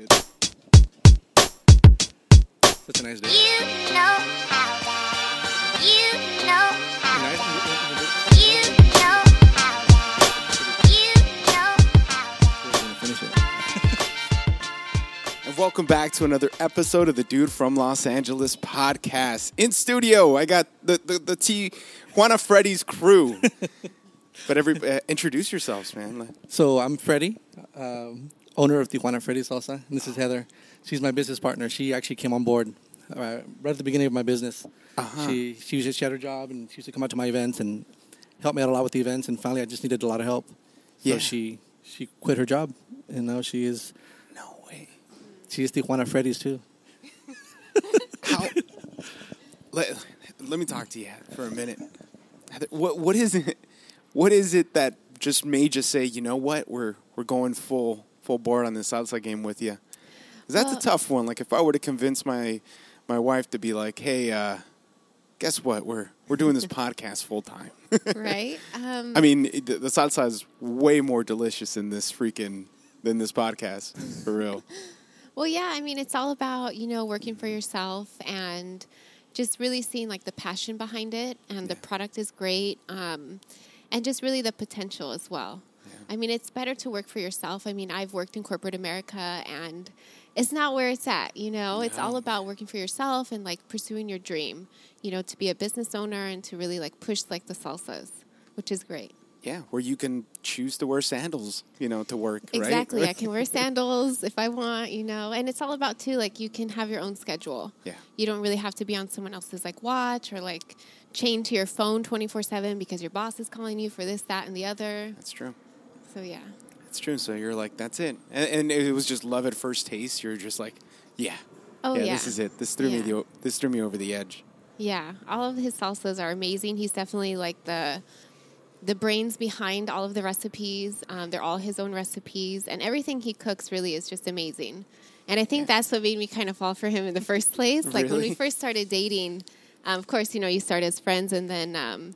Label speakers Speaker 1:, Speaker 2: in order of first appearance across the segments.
Speaker 1: good.
Speaker 2: Such a nice day.
Speaker 3: You know how that. You know how.
Speaker 2: Nice.
Speaker 3: You know how that. You know how.
Speaker 2: Finish it.
Speaker 1: And welcome back to another episode of the Dude from Los Angeles podcast. In studio, I got the the, the T Juana Freddy's crew. but every uh, introduce yourselves, man.
Speaker 2: So I'm Freddie, um, owner of Tijuana Freddy Salsa. And this is Heather. She's my business partner. She actually came on board uh, right at the beginning of my business.
Speaker 1: Uh-huh.
Speaker 2: She she was just she had her job and she used to come out to my events and help me out a lot with the events. And finally, I just needed a lot of help. So
Speaker 1: Yeah.
Speaker 2: she she quit her job and now she is
Speaker 1: No way.
Speaker 2: she is Tijuana Freddy's too.
Speaker 1: How? let, let me talk to you for a minute. Heather, What what is it? What is it that just made you say, you know what, we're we're going full full board on this salsa game with you? that's
Speaker 4: Well-
Speaker 1: a tough one. Like if I were to convince my my wife to be like, hey, uh, guess what, we're we're doing this podcast full time.
Speaker 4: right? Um,
Speaker 1: I mean, the, the salsa is way more delicious than this freaking than this podcast for real.
Speaker 4: well, yeah. I mean, it's all about you know working for yourself and just really seeing like the passion behind it, and the product is great, um, and just really the potential as well. I mean, it's better to work for yourself. I mean, I've worked in corporate America, and it's not where it's at. You know, it's all about working for yourself and like pursuing your dream. You know, to be a business owner and to really like push like the salsas, which is great.
Speaker 1: Yeah, where you can choose to wear sandals, you know, to work. right?
Speaker 4: Exactly. I can wear sandals if I want, you know. And it's all about too like you can have your own schedule.
Speaker 1: Yeah.
Speaker 4: You don't really have to be on someone else's like watch or like chained to your phone 24/7 because your boss is calling you for this that and the other.
Speaker 1: That's true.
Speaker 4: So yeah.
Speaker 1: It's true. So you're like, that's it, and, and it was just love at first taste. You're just like, yeah,
Speaker 4: Oh
Speaker 1: yeah,
Speaker 4: yeah.
Speaker 1: this is it. This threw me the, this threw me over the edge.
Speaker 4: Yeah, all of his salsas are amazing. He's definitely like the the brains behind all of the recipes. Um, they're all his own recipes, and everything he cooks really is just amazing. And I think that's what made me kind of fall for him in the first place. Like when we first started dating, um, of course, you know, you start as friends, and then um,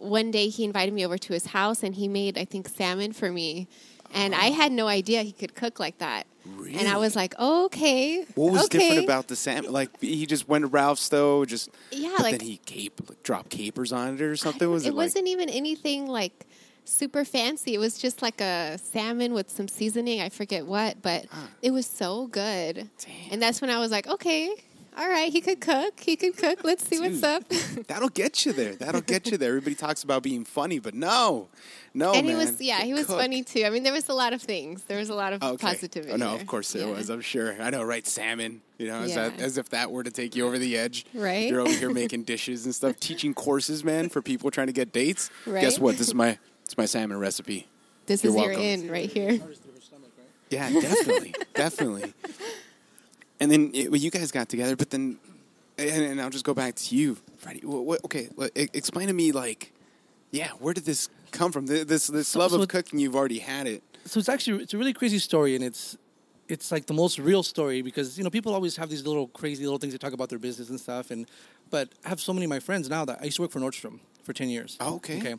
Speaker 4: one day he invited me over to his house, and he made I think salmon for me. And I had no idea he could cook like that. Really? And I was like, oh, okay.
Speaker 1: What was
Speaker 4: okay.
Speaker 1: different about the salmon? Like he just went to Ralph's though, just
Speaker 4: Yeah, like-
Speaker 1: then he cape like dropped capers on it or something. Was it,
Speaker 4: it
Speaker 1: like,
Speaker 4: wasn't even anything like super fancy. It was just like a salmon with some seasoning. I forget what, but it was so good.
Speaker 1: Damn.
Speaker 4: And that's when I was like, okay, all right, he could cook. He could cook. Let's see what's up.
Speaker 1: That'll get you there. That'll get you there. Everybody talks about being funny, but no, no,
Speaker 4: and he
Speaker 1: Oh,
Speaker 4: was, yeah, he was
Speaker 1: Cook.
Speaker 4: funny too. I mean, there was a lot of things. There was a lot of
Speaker 1: Okay.
Speaker 4: positivity.
Speaker 1: Oh, no,
Speaker 4: there.
Speaker 1: of course there
Speaker 4: Yeah.
Speaker 1: was. I'm sure. I know, right? Salmon. You know, as, that,
Speaker 4: Yeah.
Speaker 1: as if that were to take you over the edge.
Speaker 4: Right.
Speaker 1: You're over here making dishes and stuff, teaching courses, man, for people trying to get dates.
Speaker 4: Right.
Speaker 1: Guess what? This is my it's my salmon recipe.
Speaker 4: This
Speaker 1: You're
Speaker 4: is your in right here.
Speaker 1: Yeah, definitely, definitely. And then it, well, you guys got together, but then, and, and I'll just go back to you, Freddie. What, what, okay, explain to me, like, yeah, where did this come from? Th- This this love
Speaker 2: so
Speaker 1: of cooking, you've already had it.
Speaker 2: so it's actually it's a really crazy story and it's it's like the most real story because you know people always have these little crazy little things to talk about their business and stuff and but I have so many of my friends now that I used to work for Nordstrom for 10 years.
Speaker 1: Oh, okay.
Speaker 2: Okay.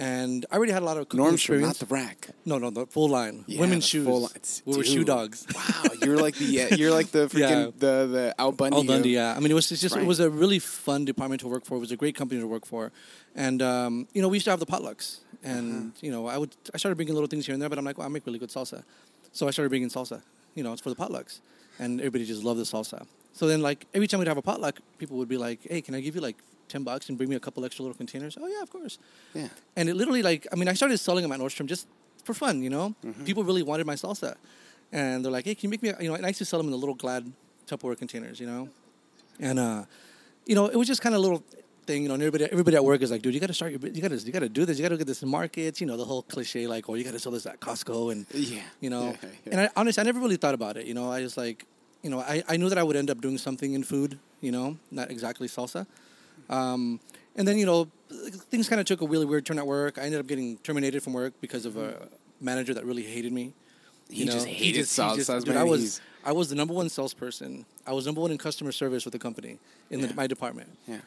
Speaker 2: And I already had a lot of cooking
Speaker 1: Nordstrom,
Speaker 2: experience.
Speaker 1: not the rack.
Speaker 2: no, no, the full line.
Speaker 1: Yeah,
Speaker 2: Women's shoes.
Speaker 1: full line.
Speaker 2: We were shoe dogs.
Speaker 1: Wow, you're like the uh, you're like the freaking
Speaker 2: Yeah.
Speaker 1: the the Al Bundy.
Speaker 2: Al Bundy,
Speaker 1: of-
Speaker 2: yeah. I mean, it was just
Speaker 1: Right.
Speaker 2: it was a really fun department to work for. It was a great company to work for, and um, you know we used to have the potlucks, and
Speaker 1: Uh-huh.
Speaker 2: you know I would I started bringing little things here and there, but I'm like, well, I make really good salsa, so I started bringing salsa. You know, it's for the potlucks, and everybody just loved the salsa. So then, like every time we'd have a potluck, people would be like, "Hey, can I give you like ten bucks and bring me a couple extra little containers?" Oh yeah, of course.
Speaker 1: Yeah.
Speaker 2: And it literally like I mean I started selling them at Nordstrom just for fun, you know.
Speaker 1: Mm-hmm.
Speaker 2: People really wanted my salsa, and they're like, "Hey, can you make me?" A, you know, and I used to sell them in the little Glad Tupperware containers, you know. And uh, you know, it was just kind of a little thing, you know. And everybody, everybody at work is like, "Dude, you got to start your, you got to, you got to do this. You got to get this in markets." You know, the whole cliche like, "Oh, you got to sell this at Costco," and
Speaker 1: Yeah.
Speaker 2: you know.
Speaker 1: Yeah, yeah.
Speaker 2: And I honestly, I never really thought about it. You know, I just like, you know, I, I knew that I would end up doing something in food. You know, not exactly salsa. Um, and then you know, things kind of took a really weird turn at work. I ended up getting terminated from work because of a manager that really hated me.
Speaker 1: He
Speaker 2: You know,
Speaker 1: just hated salsas,
Speaker 2: dude. I was
Speaker 1: He's-
Speaker 2: I was the number one salesperson. I was number one in customer service with the company in the, my department.
Speaker 1: Yeah.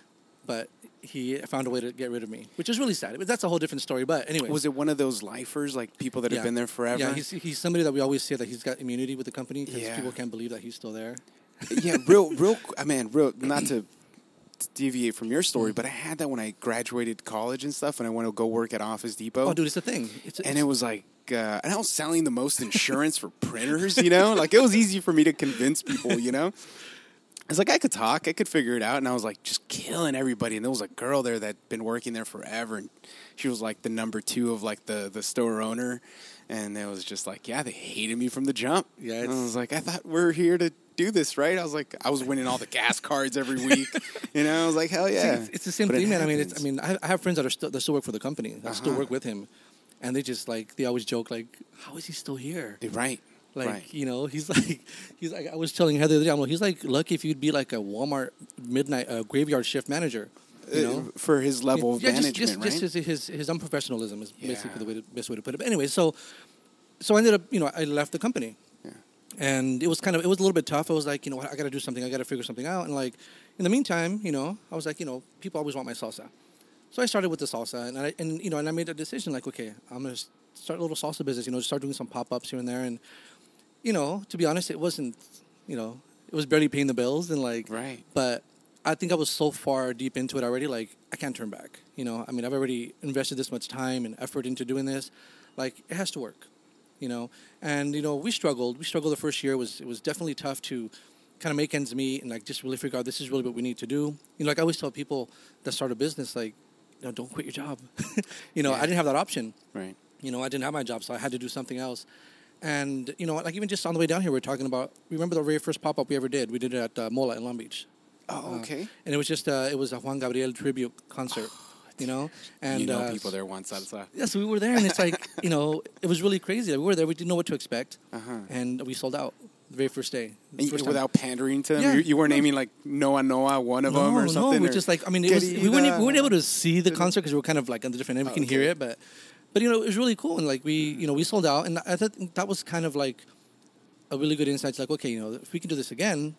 Speaker 2: but he found a way to get rid of me, which is really sad. But that's a whole different story. But anyway,
Speaker 1: Was it one of those lifers, like people that have been there forever?
Speaker 2: Yeah, he's he's somebody that we always say that he's got immunity with the company because
Speaker 1: Yeah.
Speaker 2: people can't believe that he's still there.
Speaker 1: yeah, real, real. I mean, real. Not to deviate from your story, but I had that when I graduated college and stuff, and I went to go work at Office Depot.
Speaker 2: Oh, dude, it's a thing. It's,
Speaker 1: and it was like, uh, and I was selling the most insurance for printers. You know, like it was easy for me to convince people. You know. It's like I could talk, I could figure it out, and I was like just killing everybody. And there was a girl there that'd been working there forever, and she was like the number two of like the the store owner, and it was just like, yeah, they hated me from the jump.
Speaker 2: Yeah,
Speaker 1: and I was like, I thought we're here to do this, right? I was like, I was winning all the gas cards every week, you know. I was like, hell yeah,
Speaker 2: it's, it's the same
Speaker 1: But
Speaker 2: thing, man. I mean, it's, I mean, I, I have friends that are still that still work for the company still
Speaker 1: Uh-huh.
Speaker 2: work with him, and they just like they always joke like, "How is he still here?"
Speaker 1: They're right,
Speaker 2: Like
Speaker 1: right.
Speaker 2: you know, he's like he's like I was telling Heather the other day, I'm like, he's like lucky if you'd be like a Walmart midnight uh, graveyard shift manager. You know,
Speaker 1: Uh, for his level of
Speaker 2: yeah, just,
Speaker 1: management,
Speaker 2: just,
Speaker 1: right?
Speaker 2: just his, his his unprofessionalism is
Speaker 1: Yeah.
Speaker 2: basically the way to, best way to put it. But anyway, so so I ended up, you know, I left the company. And it was kind of it was a little bit tough. I was like, you know, what, I got to do something. I got to figure something out. And like in the meantime, you know, I was like, you know, people always want my salsa, so I started with the salsa, and I and you know, and I made a decision like, okay, I'm gonna start a little salsa business. You know, start doing some pop ups here and there, and you know, to be honest, it wasn't, you know, it was barely paying the bills, and like,
Speaker 1: Right.
Speaker 2: But I think I was so far deep into it already, like I can't turn back. You know, I mean, I've already invested this much time and effort into doing this, like it has to work. You know, and you know, we struggled. We struggled the first year. It was it was definitely tough to kind of make ends meet and like just really figure out this is really what we need to do. You know, like I always tell people that start a business, like, you know, don't quit your job. you know,
Speaker 1: Yeah.
Speaker 2: I didn't have that option
Speaker 1: right.
Speaker 2: you know, I didn't have my job, so I had to do something else. And you know, like even just on the way down here, we are talking about. Remember the very first pop up we ever did? We did it at uh, MOLAA in Long Beach,
Speaker 1: Oh, okay.
Speaker 2: and it was just uh, it was a Juan Gabriel tribute concert. you know, and
Speaker 1: you know
Speaker 2: uh,
Speaker 1: people there want salsa.
Speaker 2: Yeah, so we were there, and it's like you know, it was really crazy. That we were there, we didn't know what to expect,
Speaker 1: Uh-huh.
Speaker 2: and we sold out the very first day.
Speaker 1: And
Speaker 2: First time.
Speaker 1: without pandering to them,
Speaker 2: Yeah.
Speaker 1: you, you weren't
Speaker 2: No.
Speaker 1: naming like Noa Noa one of
Speaker 2: no,
Speaker 1: them or something.
Speaker 2: No, we just like I mean, it was, we weren't we weren't able to see the concert because we were kind of like on the different end. We
Speaker 1: Oh,
Speaker 2: can hear it, but but you know, it was really cool and like we you know we sold out, and I thought that was kind of like a really good insight. It's like okay, you know, if we can do this again,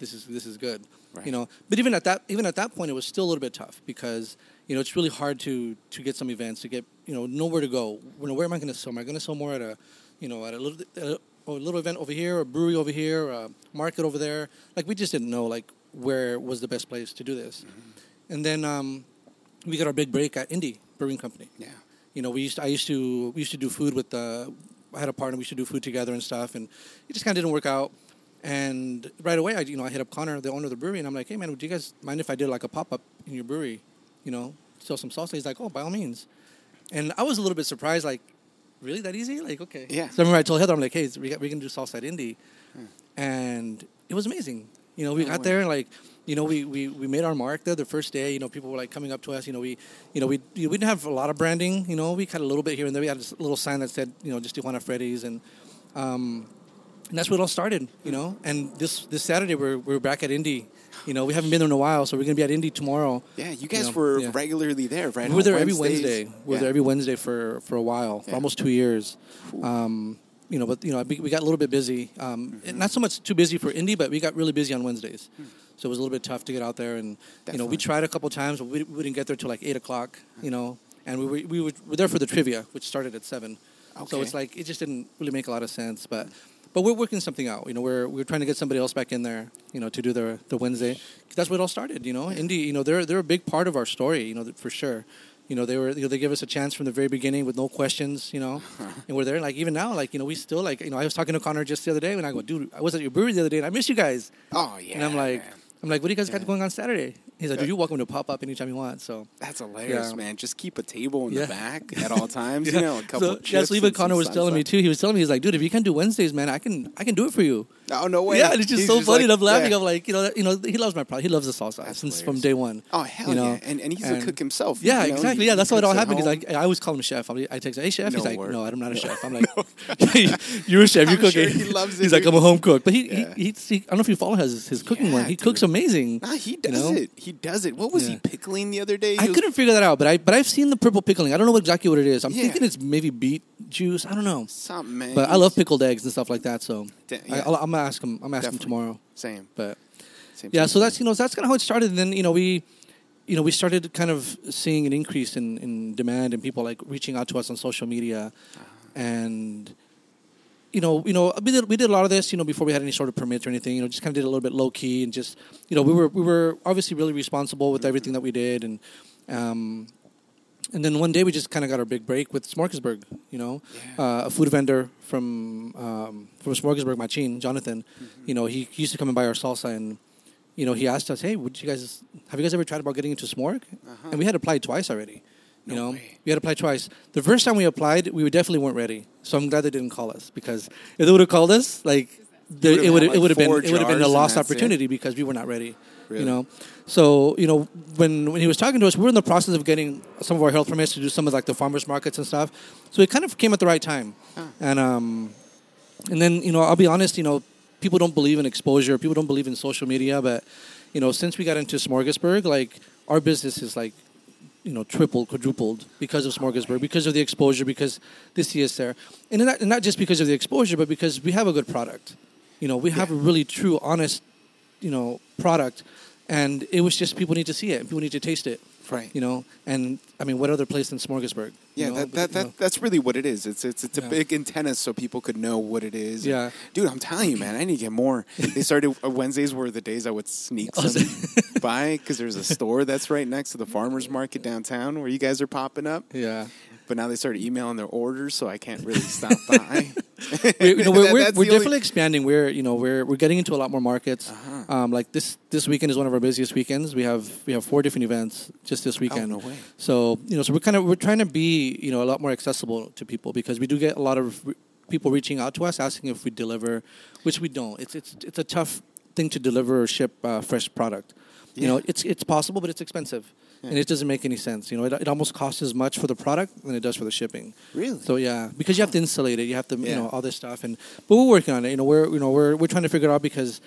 Speaker 2: this is this is good.
Speaker 1: Right.
Speaker 2: You know, but even at that even at that point, it was still a little bit tough because you know it's really hard to to get some events to get you know nowhere to go. You know, where am I going to sell? Am I going to sell more at a you know at a little a, a little event over here, a brewery over here, a market over there? Like we just didn't know like where was the best place to do this.
Speaker 1: Mm-hmm.
Speaker 2: And then um, we got our big break at Indie Brewing Company.
Speaker 1: Yeah.
Speaker 2: You know, we used to, I used to we used to do food with the I had a partner. We used to do food together and stuff, and it just kind of didn't work out. And right away, I you know I hit up Connor, the owner of the brewery, and I'm like, hey man, would you guys mind if I did like a pop up in your brewery? You know, sell some salsa. He's like, oh, by all means. And I was a little bit surprised, like, really that easy? Like, okay.
Speaker 1: Yeah.
Speaker 2: So I remember I told Heather, I'm like, hey, we got, we can do salsa at Indie, and it was amazing. You know, we
Speaker 1: No
Speaker 2: got there and like, you know, we, we, we made our mark there the first day. You know, people were like coming up to us. You know, we, you know, we we didn't have a lot of branding. You know, we had a little bit here and there. We had a little sign that said, you know, just Tijuana Freddy's, and um, and that's where it all started. You know, and this this Saturday we're we're back at Indie. You know, we haven't been there in a while, so we're gonna be at Indie tomorrow.
Speaker 1: Yeah, you guys
Speaker 2: know,
Speaker 1: were
Speaker 2: yeah.
Speaker 1: regularly there, right?
Speaker 2: We were there every Wednesday. We were
Speaker 1: Yeah.
Speaker 2: there every Wednesday for, for a while, for almost two years. Um, you know, but you know, we got a little bit busy. Um,
Speaker 1: Mm-hmm.
Speaker 2: Not so much too busy for indie, but we got really busy on Wednesdays.
Speaker 1: Hmm.
Speaker 2: So it was a little bit tough to get out there, and you know, we tried a couple times, but we, we didn't get there till like eight o'clock. You know, and we were, we were, were there for the trivia, which started at seven.
Speaker 1: Okay.
Speaker 2: So it's like it just didn't really make a lot of sense, but. But we're working something out. You know, we're we're trying to get somebody else back in there. You know, to do the the Wednesday. That's where it all started. You know, Indie. You know, they're they're a big part of our story. You know, for sure. You know, they were you know, they give us a chance from the very beginning with no questions. You know, and we're there. Like even now, like you know, we still like you know. I was talking to Connor just the other day, and I go, dude, I was at your brewery the other day, and I miss you guys.
Speaker 1: Oh yeah.
Speaker 2: and I'm like. I'm like, what do you guys
Speaker 1: Yeah.
Speaker 2: got going on Saturday? He's like, dude, you're welcome to pop up anytime you want. So
Speaker 1: that's hilarious,
Speaker 2: Yeah.
Speaker 1: man. Just keep a table in
Speaker 2: Yeah.
Speaker 1: the back at all times. You know, a couple.
Speaker 2: so,
Speaker 1: of
Speaker 2: yeah,
Speaker 1: chips
Speaker 2: so even Connor was telling me too. He was telling me he's like, dude, if you can do Wednesdays, man, I can I can do it for you.
Speaker 1: Oh no way.
Speaker 2: Yeah, and it's just
Speaker 1: He's
Speaker 2: so funny.
Speaker 1: like,
Speaker 2: and I'm laughing.
Speaker 1: yeah.
Speaker 2: I'm like, you know, you know, he loves my product. He loves the salsa
Speaker 1: That's
Speaker 2: since
Speaker 1: hilarious.
Speaker 2: from day one.
Speaker 1: Oh hell
Speaker 2: you know?
Speaker 1: yeah! And and he's a cook himself.
Speaker 2: Yeah,
Speaker 1: you know?
Speaker 2: exactly.
Speaker 1: He-
Speaker 2: yeah, that's how it all happened.
Speaker 1: Because
Speaker 2: like, I always call him a chef. I'm, I text him, hey chef. He's like,
Speaker 1: word.
Speaker 2: no, I'm not a chef. I'm like, you're a chef. You're cooking.
Speaker 1: sure he loves it,
Speaker 2: He's like. I'm a home cook. But he,
Speaker 1: Yeah.
Speaker 2: he, he, I don't know if you follow his his cooking
Speaker 1: Yeah,
Speaker 2: one. He
Speaker 1: dude.
Speaker 2: cooks amazing.
Speaker 1: Nah, he does it. He does it. What was he pickling the other day?
Speaker 2: I couldn't figure that out, but I but I've seen the purple pickling. I don't know exactly what it is. I'm thinking it's maybe beet juice. I don't know.
Speaker 1: Something, man.
Speaker 2: But I love pickled eggs and stuff like that. So I. I'll, I'm gonna ask him. I'm asking him
Speaker 1: Definitely.
Speaker 2: tomorrow.
Speaker 1: Same.
Speaker 2: But
Speaker 1: Same
Speaker 2: yeah, so that's you know that's kind of how it started. And then you know we you know, we started kind of seeing an increase in, in demand and people like reaching out to us on social media, and you know, you know, we did we did a lot of this, you know, before we had any sort of permits or anything. You know, just kind of did a little bit low key and just, you know, we were we were obviously really responsible with everything that we did, and um, and then one day we just kind of got our big break with Smorgasburg. You know,
Speaker 1: Yeah.
Speaker 2: uh, a food vendor from um, from Smorgasburg, Machin, Jonathan. You know, he, he used to come and buy our salsa, and you know, he asked us, "Hey, would you guys have you guys ever tried about getting into Smorg?"
Speaker 1: Uh-huh.
Speaker 2: And we had applied twice already. You
Speaker 1: No
Speaker 2: know,
Speaker 1: way.
Speaker 2: we had applied twice. The first time we applied, we definitely weren't ready. So I'm glad they didn't call us because if they would have called us, like the, it would it would have been it would have been a lost
Speaker 1: that's it?
Speaker 2: opportunity because we were not ready.
Speaker 1: Really?
Speaker 2: You know, so you know when when he was talking to us, we were in the process of getting some of our health permits to do some of like the farmers markets and stuff. So it kind of came at the right time, and um, and then you know I'll be honest, you know people don't believe in exposure, people don't believe in social media, but you know since we got into Smorgasburg, like our business is like you know tripled, quadrupled because of Smorgasburg, because of the exposure, because this is there, and not, and not just because of the exposure, but because we have a good product. You know, we have a really true, honest, you know, product, and it was just people need to see it, people need to taste it.
Speaker 1: Right.
Speaker 2: You know, and I mean, what other place than Smorgasburg? you
Speaker 1: Yeah,
Speaker 2: know?
Speaker 1: that, that, that that's really what it is. It's it's it's a
Speaker 2: Yeah.
Speaker 1: big antenna so people could know what it is. And,
Speaker 2: Yeah.
Speaker 1: dude, I'm telling you, man, I need to get more. They started uh, Wednesdays were the days I would sneak
Speaker 2: Oh,
Speaker 1: by because there's a store that's right next to the farmers market downtown where you guys are popping up.
Speaker 2: yeah.
Speaker 1: But now they started emailing their orders, so I can't really stop by.
Speaker 2: we, you know, we're, we're, we're definitely expanding. We're you know we're we're getting into a lot more markets.
Speaker 1: Uh-huh.
Speaker 2: Um, like this this weekend is one of our busiest weekends. We have we have four different events just this weekend.
Speaker 1: Oh, no way.
Speaker 2: So you know, so we're kind of we're trying to be you know a lot more accessible to people because we do get a lot of re- people reaching out to us asking if we deliver, which we don't. It's it's it's a tough thing to deliver or ship uh, fresh product. You know, it's it's possible, but it's expensive, and it doesn't make any sense. You know, it, it almost costs as much for the product than it does for the shipping.
Speaker 1: Really?
Speaker 2: So yeah, because you have to insulate it, you have to you know all this stuff, and but we're working on it. You know, we're you know we're we're trying to figure it out because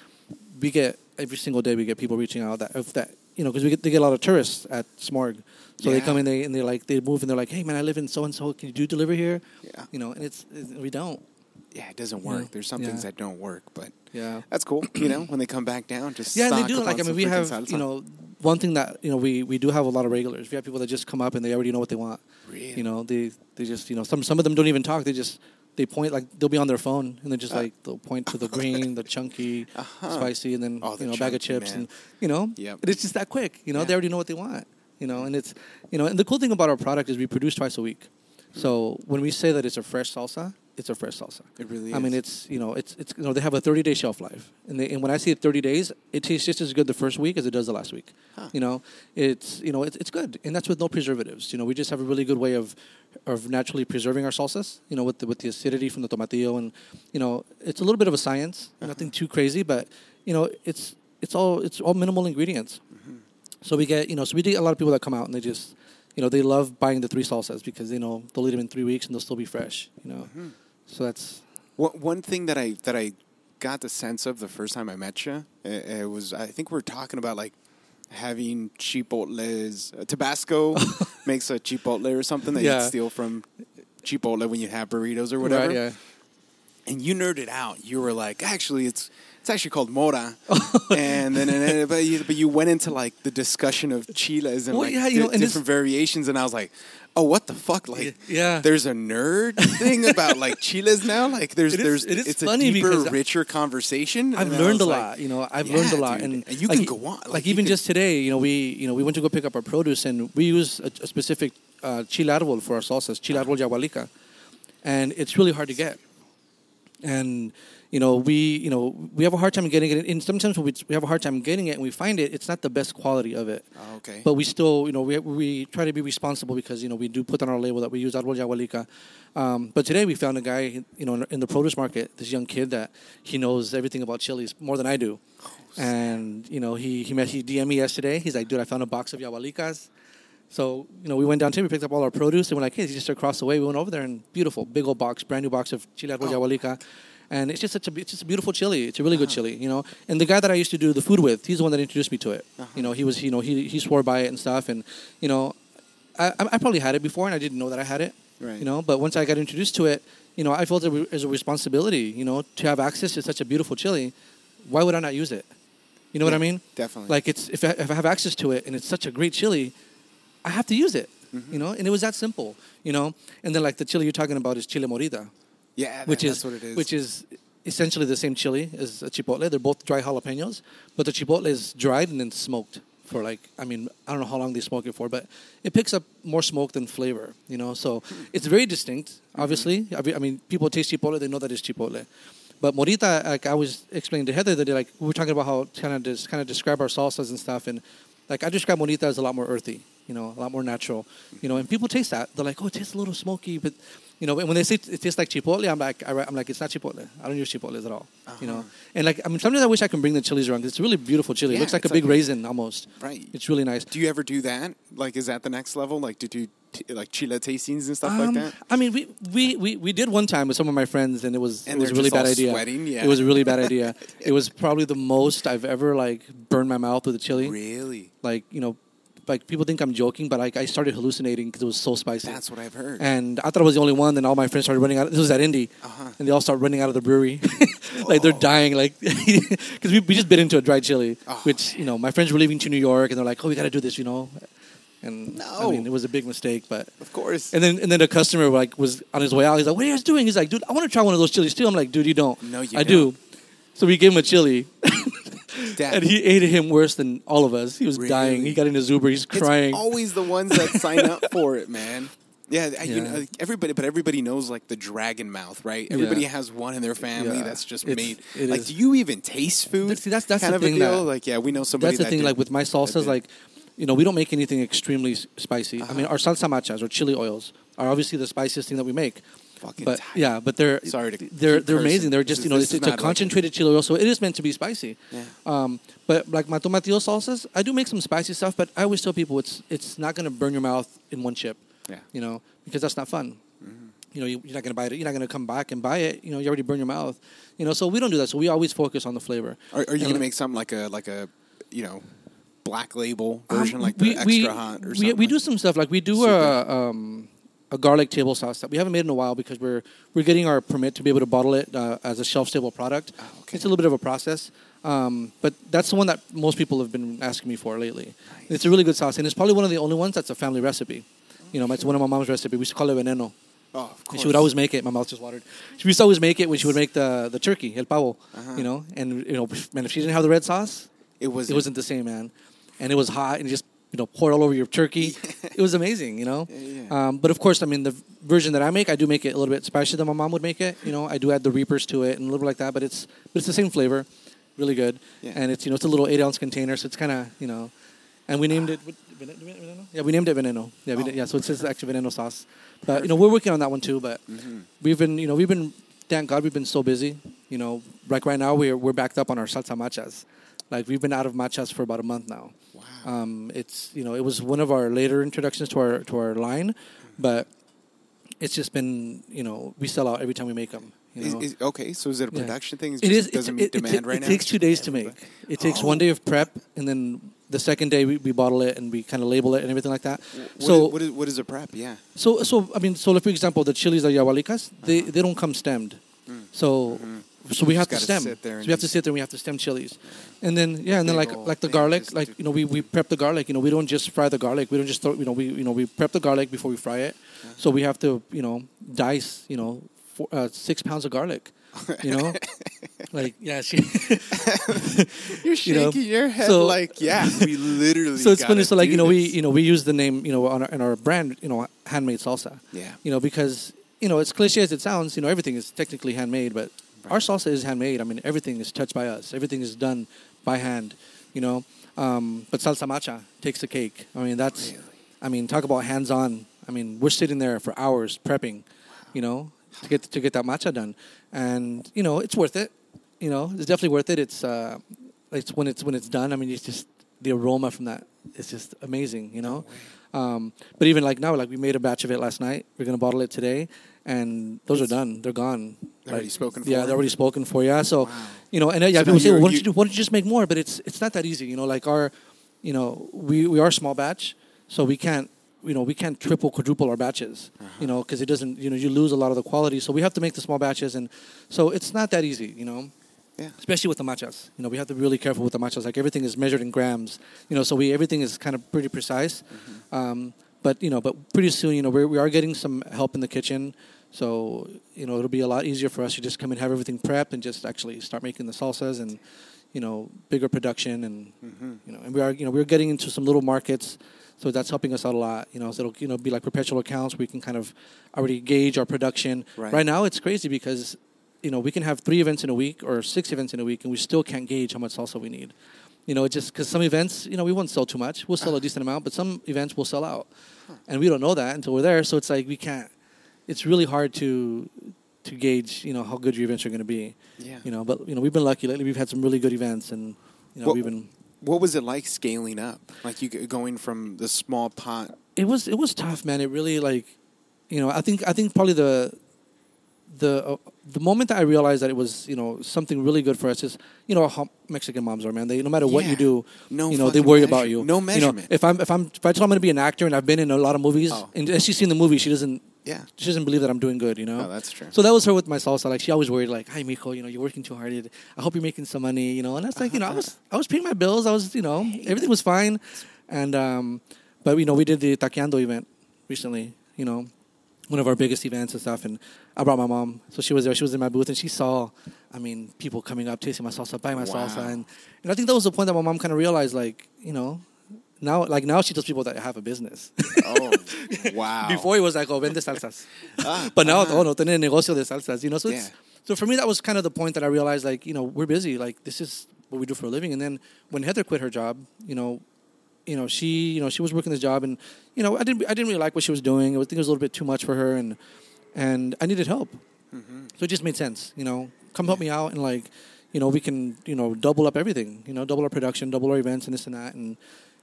Speaker 2: we get every single day we get people reaching out that if that you know because we get they get a lot of tourists at Smorg, so they come in they and they like they move and they're like, hey man, I live in so and so, can you do deliver here?
Speaker 1: Yeah.
Speaker 2: You know, and it's, it's we don't.
Speaker 1: Yeah, it doesn't work.
Speaker 2: Yeah.
Speaker 1: There's some
Speaker 2: Yeah.
Speaker 1: things that don't work, but
Speaker 2: Yeah.
Speaker 1: that's cool. You know, when they come back down, just
Speaker 2: Yeah, they do. Like I mean, we have you know one thing that you know we we do have a lot of regulars. We have people that just come up and they already know what they want.
Speaker 1: Really?
Speaker 2: You know, they they just you know some some of them don't even talk. They just they point like they'll be on their phone and they're just
Speaker 1: Uh.
Speaker 2: like they'll point to the green, the chunky,
Speaker 1: Uh-huh.
Speaker 2: spicy, and then
Speaker 1: Oh, the
Speaker 2: you know a bag of chips
Speaker 1: man.
Speaker 2: and you know
Speaker 1: Yep.
Speaker 2: it's just that quick. You know,
Speaker 1: Yeah.
Speaker 2: they already know what they want. You know, and it's you know, and the cool thing about our product is we produce twice a week. So when we say that it's a fresh salsa, it's a fresh salsa.
Speaker 1: It really is.
Speaker 2: I mean, it's you know, it's it's you know, they have a 30 day shelf life, and, they, and when I say 30 days, it tastes just as good the first week as it does the last week.
Speaker 1: Huh.
Speaker 2: You know, it's you know, it's it's good, and that's with no preservatives. You know, we just have a really good way of of naturally preserving our salsas. You know, with the, with the acidity from the tomatillo, and you know, it's a little bit of a science, uh-huh. nothing too crazy, but you know, it's it's all it's all minimal ingredients. Mm-hmm. So we get you know, so we get a lot of people that come out and they just you know they love buying the three salsas because they know they'll eat them in three weeks and they'll still be fresh. You know, mm-hmm. So that's
Speaker 1: One, one thing that I that I got the sense of the first time I met you, it, it was I think we were talking about like having chipotles. Uh, Tabasco makes a chipotle or something that
Speaker 2: Yeah.
Speaker 1: you'd steal from Chipotle when you have burritos or whatever.
Speaker 2: Right, yeah.
Speaker 1: And you nerded out. You were like, actually, it's it's actually called mora. and then and but you, but you went into like the discussion of chiles and
Speaker 2: Well,
Speaker 1: like
Speaker 2: yeah, you
Speaker 1: di-
Speaker 2: know, and
Speaker 1: different variations, and I was like. Oh, what the fuck! Like,
Speaker 2: Yeah.
Speaker 1: there's a nerd thing about like chiles now. Like, there's
Speaker 2: It is-
Speaker 1: there's
Speaker 2: it is
Speaker 1: it's
Speaker 2: funny
Speaker 1: a deeper,
Speaker 2: because
Speaker 1: richer conversation.
Speaker 2: I've learned a
Speaker 1: like,
Speaker 2: lot. You know, I've
Speaker 1: yeah,
Speaker 2: learned a lot,
Speaker 1: dude.
Speaker 2: and,
Speaker 1: you
Speaker 2: like,
Speaker 1: can go on.
Speaker 2: Like,
Speaker 1: Like,
Speaker 2: even just today, you know, we you know we went to go pick up our produce, and we use a, a specific uh, chile árbol for our salsas, chile árbol Yahualica, and it's really hard to get. And you know, we you know we have a hard time getting it, and sometimes when we, we have a hard time getting it, and we find it, it's not the best quality of it.
Speaker 1: Oh, okay.
Speaker 2: But we still, you know, we, we try to be responsible because, you know, we do put on our label that we use árbol Yahualica. Um, but today we found a guy, you know, in, in the produce market, this young kid that he knows everything about chilies more than I do. and, you know, he, he, met, he DM'd me yesterday. He's like, dude, I found a box of Yahualicas. So, you know, we went down to him, we picked up all our produce, and we're like, hey, it's just across the way. We went over there and beautiful, big old box, brand new box of chile árbol Yahualica. And it's just such a it's just a beautiful chili. It's a really good chili, you know. And the guy that I used to do the food with, he's the one that introduced me to it. You know, he was you know he he swore by it and stuff. And you know, I I probably had it before and I didn't know that I had it.
Speaker 1: Right.
Speaker 2: You know, but once I got introduced to it, you know, I felt it as a responsibility. You know, to have access to such a beautiful chili. Why would I not use it? You know what I mean?
Speaker 1: definitely.
Speaker 2: Like it's if I, if I have access to it and it's such a great chili, I have to use it.
Speaker 1: Mm-hmm.
Speaker 2: You know, and it was that simple. You know, and then like the chili you're talking about is chile morita,
Speaker 1: Yeah,
Speaker 2: which
Speaker 1: that's
Speaker 2: is
Speaker 1: what it is.
Speaker 2: which is essentially the same chili as a chipotle. They're both dry jalapenos, but the chipotle is dried and then smoked for like I mean I don't know how long they smoke it for, but it picks up more smoke than flavor. You know, so it's very distinct. Mm-hmm. Obviously, I mean- I mean people taste chipotle, they know that it's chipotle. But morita, like I was explaining to Heather that they like we were talking about how kind of just kind of describe our salsas and stuff, and like I describe morita as a lot more earthy, you know, a lot more natural, you know, and people taste that. They're like, oh, it tastes a little smoky, but you know, when they say it tastes like chipotle, I'm like, I, I'm like, it's not chipotle. I don't use chipotles at all, you know. And like, I mean, sometimes I wish I can bring the chilies around 'cause it's a really beautiful chili. it looks like a big
Speaker 1: like-
Speaker 2: raisin almost.
Speaker 1: Right.
Speaker 2: It's really nice.
Speaker 1: do you ever do that? Like, is that the next level? Like, to do t- like chile tastings and stuff like
Speaker 2: Um,
Speaker 1: that?
Speaker 2: I mean, we, we, we, we did one time with some of my friends, and it was
Speaker 1: And
Speaker 2: it was a really bad idea.
Speaker 1: sweating? Yeah.
Speaker 2: It was a really bad idea. It was probably the most I've ever like burned my mouth with a chili.
Speaker 1: Really?
Speaker 2: Like you know, like people think I'm joking, but like I started hallucinating because it was so spicy.
Speaker 1: That's what I've heard.
Speaker 2: and I thought I was the only one. Then all my friends started running out. This was at Indie,
Speaker 1: Uh-huh.
Speaker 2: and they all start running out of the brewery, like they're dying, like because we, we just bit into a dried chili,
Speaker 1: Oh,
Speaker 2: which you know my friends were leaving to New York, and they're like, "Oh, we got to do this," you know. And
Speaker 1: no.
Speaker 2: I mean, it was a big mistake, but
Speaker 1: of course.
Speaker 2: and then and then a customer like was on his way out. He's like, "What are you guys doing?" He's like, "Dude, I want to try one of those chilies too." I'm like, "Dude, you don't."
Speaker 1: No, you
Speaker 2: I
Speaker 1: don't.
Speaker 2: do. So we gave him a chili,
Speaker 1: Dad,
Speaker 2: and he ate him worse than all of us. He was dying. He got in his Uber. He's
Speaker 1: it's
Speaker 2: crying.
Speaker 1: always the ones that sign up for it, man. Yeah, I- you know, everybody, but everybody knows like the dragon mouth, right? Everybody has one in their family
Speaker 2: Yeah.
Speaker 1: that's just
Speaker 2: It's-
Speaker 1: made. like,
Speaker 2: is.
Speaker 1: do you even taste food?
Speaker 2: See, that's- that's
Speaker 1: kind
Speaker 2: the thing that-
Speaker 1: like, yeah, we know somebody.
Speaker 2: That's the
Speaker 1: that
Speaker 2: thing.
Speaker 1: did-
Speaker 2: Like with my salsas, like you know, we don't make anything extremely spicy. I mean,
Speaker 1: Uh-huh.
Speaker 2: our salsa machas or chili oils are obviously the spiciest thing that we make.
Speaker 1: Fucking
Speaker 2: But
Speaker 1: tight.
Speaker 2: yeah, but they're
Speaker 1: Sorry to
Speaker 2: they're they're
Speaker 1: cursing.
Speaker 2: amazing. They're just
Speaker 1: is-
Speaker 2: you know
Speaker 1: this
Speaker 2: it's, it's a concentrated chili oil, so it is meant to be spicy.
Speaker 1: Yeah.
Speaker 2: Um, but like my tomatillo salsas, I do make some spicy stuff, but I always tell people it's it's not going to burn your mouth in one chip.
Speaker 1: Yeah. Mm-hmm.
Speaker 2: You know, because that's not fun. You know, you, you're not going to buy it. You're not going to come back and buy it. You know, you already burn your mouth. You know, so we don't do that. So we always focus on the flavor.
Speaker 1: Are, are you
Speaker 2: And
Speaker 1: gonna make something like a like a you know black label
Speaker 2: Um,
Speaker 1: version, like
Speaker 2: we,
Speaker 1: the
Speaker 2: we,
Speaker 1: extra hot or something?
Speaker 2: we
Speaker 1: like-
Speaker 2: do some stuff like we do a um, a garlic table sauce that we haven't made in a while because we're we're getting our permit to be able to bottle it uh, as a shelf stable product.
Speaker 1: Oh, okay.
Speaker 2: It's a little bit of a process, um, but that's the one that most people have been asking me for lately. It's a really good sauce, and it's probably one of the only ones that's a family recipe. You know, it's one of my mom's recipe. We used to call it veneno.
Speaker 1: Oh, of
Speaker 2: And
Speaker 1: course.
Speaker 2: she would always make it. My mouth just watered. She used to always make it when she would make the, the turkey, el pavo.
Speaker 1: Uh-huh.
Speaker 2: You know, and you know, man, if she didn't have the red sauce,
Speaker 1: It was.
Speaker 2: it wasn't the same, man. And it was hot and just you know pour all over your turkey. it was amazing, you know.
Speaker 1: Yeah, yeah.
Speaker 2: Um, but of course, I mean the version that I make, I do make it a little bit spicier than my mom would make it. You know, I do add the reapers to it and a little bit like that, but it's but it's the same flavor, really good.
Speaker 1: Yeah.
Speaker 2: And it's you know it's a little eight ounce container, so it's kind of you know, and we named it. Yeah, we named it Veneno. Yeah, we
Speaker 1: Oh.
Speaker 2: did, yeah. So it says extra Veneno sauce. But you know, we're working on that one too. But
Speaker 1: Mm-hmm.
Speaker 2: we've been, you know, we've been, thank God, we've been so busy. You know, like right now we're we're backed up on our salsa machas. Like we've been out of machas for about a month now. Um, it's you know it was one of our later introductions to our to our line, but it's just been you know we sell out every time we make them. You know?
Speaker 1: is, okay, so is it a
Speaker 2: Yeah.
Speaker 1: production thing? It
Speaker 2: It is.
Speaker 1: just doesn't
Speaker 2: it,
Speaker 1: meet
Speaker 2: it, it,
Speaker 1: demand
Speaker 2: ta-
Speaker 1: right
Speaker 2: it
Speaker 1: now.
Speaker 2: takes two days to make. It takes one oh. day of prep, and then the second day we, we bottle it and we kind of label it and everything like that.
Speaker 1: What
Speaker 2: so
Speaker 1: is, what is what is a prep? Yeah.
Speaker 2: so so I mean so like, for example the chilies the Yahualicas they uh-huh. they don't come stemmed, mm. so mm-hmm. So we have to
Speaker 1: Mm. Mm-hmm.
Speaker 2: Stem. So we have to sit there and we have to stem chilies, and then yeah, and then like like the garlic, like you know we, we prep the garlic. You know we don't just fry the garlic. We don't just throw you know we you know we prep the garlic before we fry it. So we have to you know dice you know four, uh, six pounds of garlic. You know, like yeah, she,
Speaker 1: You're
Speaker 2: You know,
Speaker 1: shaking your head
Speaker 2: so-
Speaker 1: like yeah. We literally.
Speaker 2: so it's funny. So like you know we you know we use the name you know on our, in our brand you know handmade salsa.
Speaker 1: Yeah.
Speaker 2: You know because you know as cliche as it sounds, you know everything is technically handmade, but our salsa is handmade. I mean everything is touched by us. Everything is done by hand. You know, um, but salsa macha takes the cake. I mean that's.
Speaker 1: Really?
Speaker 2: I mean talk about hands on. I mean we're sitting there for hours prepping. You know to get to get that macha done, and you know it's worth it. You know it's definitely worth it. It's uh, it's when it's when it's done. I mean it's just the aroma from that. It's just amazing. You know. Um, but even like now, like we made a batch of it last night. We're gonna bottle it today, and those are done. They're gone.
Speaker 1: They're already
Speaker 2: Like,
Speaker 1: spoken for.
Speaker 2: Yeah, they're already spoken for. Yeah. So,
Speaker 1: Wow.
Speaker 2: you know, and uh, yeah,
Speaker 1: So
Speaker 2: people say, well, why don't
Speaker 1: you-
Speaker 2: you do, why don't you just make more? But it's it's not that easy. You know, like our, you know, we we are small batch, so we can't. You know, we can't triple, quadruple our batches.
Speaker 1: Uh-huh.
Speaker 2: You know, because it doesn't. You know, you lose a lot of the quality. So we have to make the small batches, and so it's not that easy. You know,
Speaker 1: Yeah.
Speaker 2: especially with the machas. You know, we have to be really careful with the machas. Like everything is measured in grams. You know, so we everything is kind of pretty precise.
Speaker 1: Mm-hmm.
Speaker 2: Um, but you know, but pretty soon, you know, we're, we are getting some help in the kitchen. So you know, it'll be a lot easier for us to just come and have everything prepped and just actually start making the salsas and you know bigger production and
Speaker 1: Mm-hmm.
Speaker 2: you know and we are you know we're getting into some little markets. So that's helping us out a lot, you know. So it'll you know be like perpetual accounts. We can kind of already gauge our production.
Speaker 1: Right.
Speaker 2: right now, it's crazy because you know we can have three events in a week or six events in a week, and we still can't gauge how much salsa we need. You know, just because some events, you know, we won't sell too much. We'll sell a decent amount, but some events will sell out, and we don't know that until we're there. So it's like we can't. It's really hard to to gauge, you know, how good your events are going to be.
Speaker 1: Yeah.
Speaker 2: You know, but you know, we've been lucky lately. We've had some really good events, and you know,
Speaker 1: What-
Speaker 2: we've been.
Speaker 1: What was it like scaling up? Like you going from the small pot.
Speaker 2: It was it was tough, man. It really like, you know, I think I think probably the the uh, the moment that I realized that it was you know something really good for us is you know how Mexican moms are, man. They no matter what
Speaker 1: Yeah.
Speaker 2: you do,
Speaker 1: No
Speaker 2: you know they
Speaker 1: fucking
Speaker 2: worry
Speaker 1: measure-
Speaker 2: about you.
Speaker 1: no
Speaker 2: You know,
Speaker 1: measurement.
Speaker 2: if I'm if I'm if I tell I'm going to be an actor and I've been in a lot of movies
Speaker 1: Oh.
Speaker 2: and she's seen the movie, she doesn't
Speaker 1: Yeah.
Speaker 2: she doesn't believe that I'm doing good. You know.
Speaker 1: Oh, that's true.
Speaker 2: So that was her with my salsa. Like she always worried, like, "Hi, Mijo, you know, you're working too hard. I hope you're making some money, you know." And that's like, you know, I was I was paying my bills. I was, you know, everything was fine. And um, but you know, we did the Taqueando event recently. You know, one of our biggest events and stuff. And I brought my mom, so she was there. She was in my booth, and she saw, I mean, people coming up, tasting my salsa, buying my
Speaker 1: Wow.
Speaker 2: salsa, and and I think that was the point that my mom kind of realized, like, you know. Now, like now, she tells people that I have a business.
Speaker 1: Oh, wow.
Speaker 2: Before it was like, oh, vende salsas.
Speaker 1: Ah,
Speaker 2: But now,
Speaker 1: uh-huh.
Speaker 2: oh no, tiene negocio de salsas, you know. So, it's,
Speaker 1: Yeah.
Speaker 2: so for me, that was kind of the point that I realized, like, you know, we're busy. Like, this is what we do for a living. And then when Heather quit her job, you know, you know, she, you know, she was working this job, and you know, I didn't, I didn't really like what she was doing. I think it was a little bit too much for her, and and I needed help. Mm-hmm. So it just made sense, you know. Come help me out, and like, you know, we can, you know, double up everything. You know, double our production, double our events, and this and that, and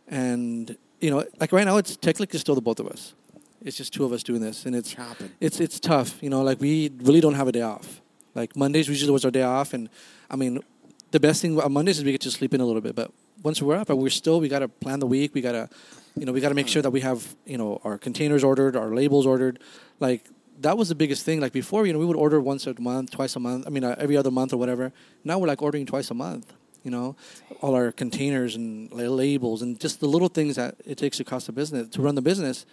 Speaker 2: and you know, like right now, it's technically still the both of us. It's just two of us doing this, and it's
Speaker 1: Chopping.
Speaker 2: it's it's tough. You know, like we really don't have a day off. Like Mondays usually was our day off, and I mean, the best thing on Mondays is we get to sleep in a little bit. But once we're up, but we're still we got to plan the week. We got to, you know, we got to make sure that we have you know our containers ordered, our labels ordered. Like that was the biggest thing. Like before, you know, we would order once a month, twice a month. I mean, uh, every other month or whatever. Now we're like ordering twice a month. You know, all our containers and labels and just the little things that it takes to cost a business to run the business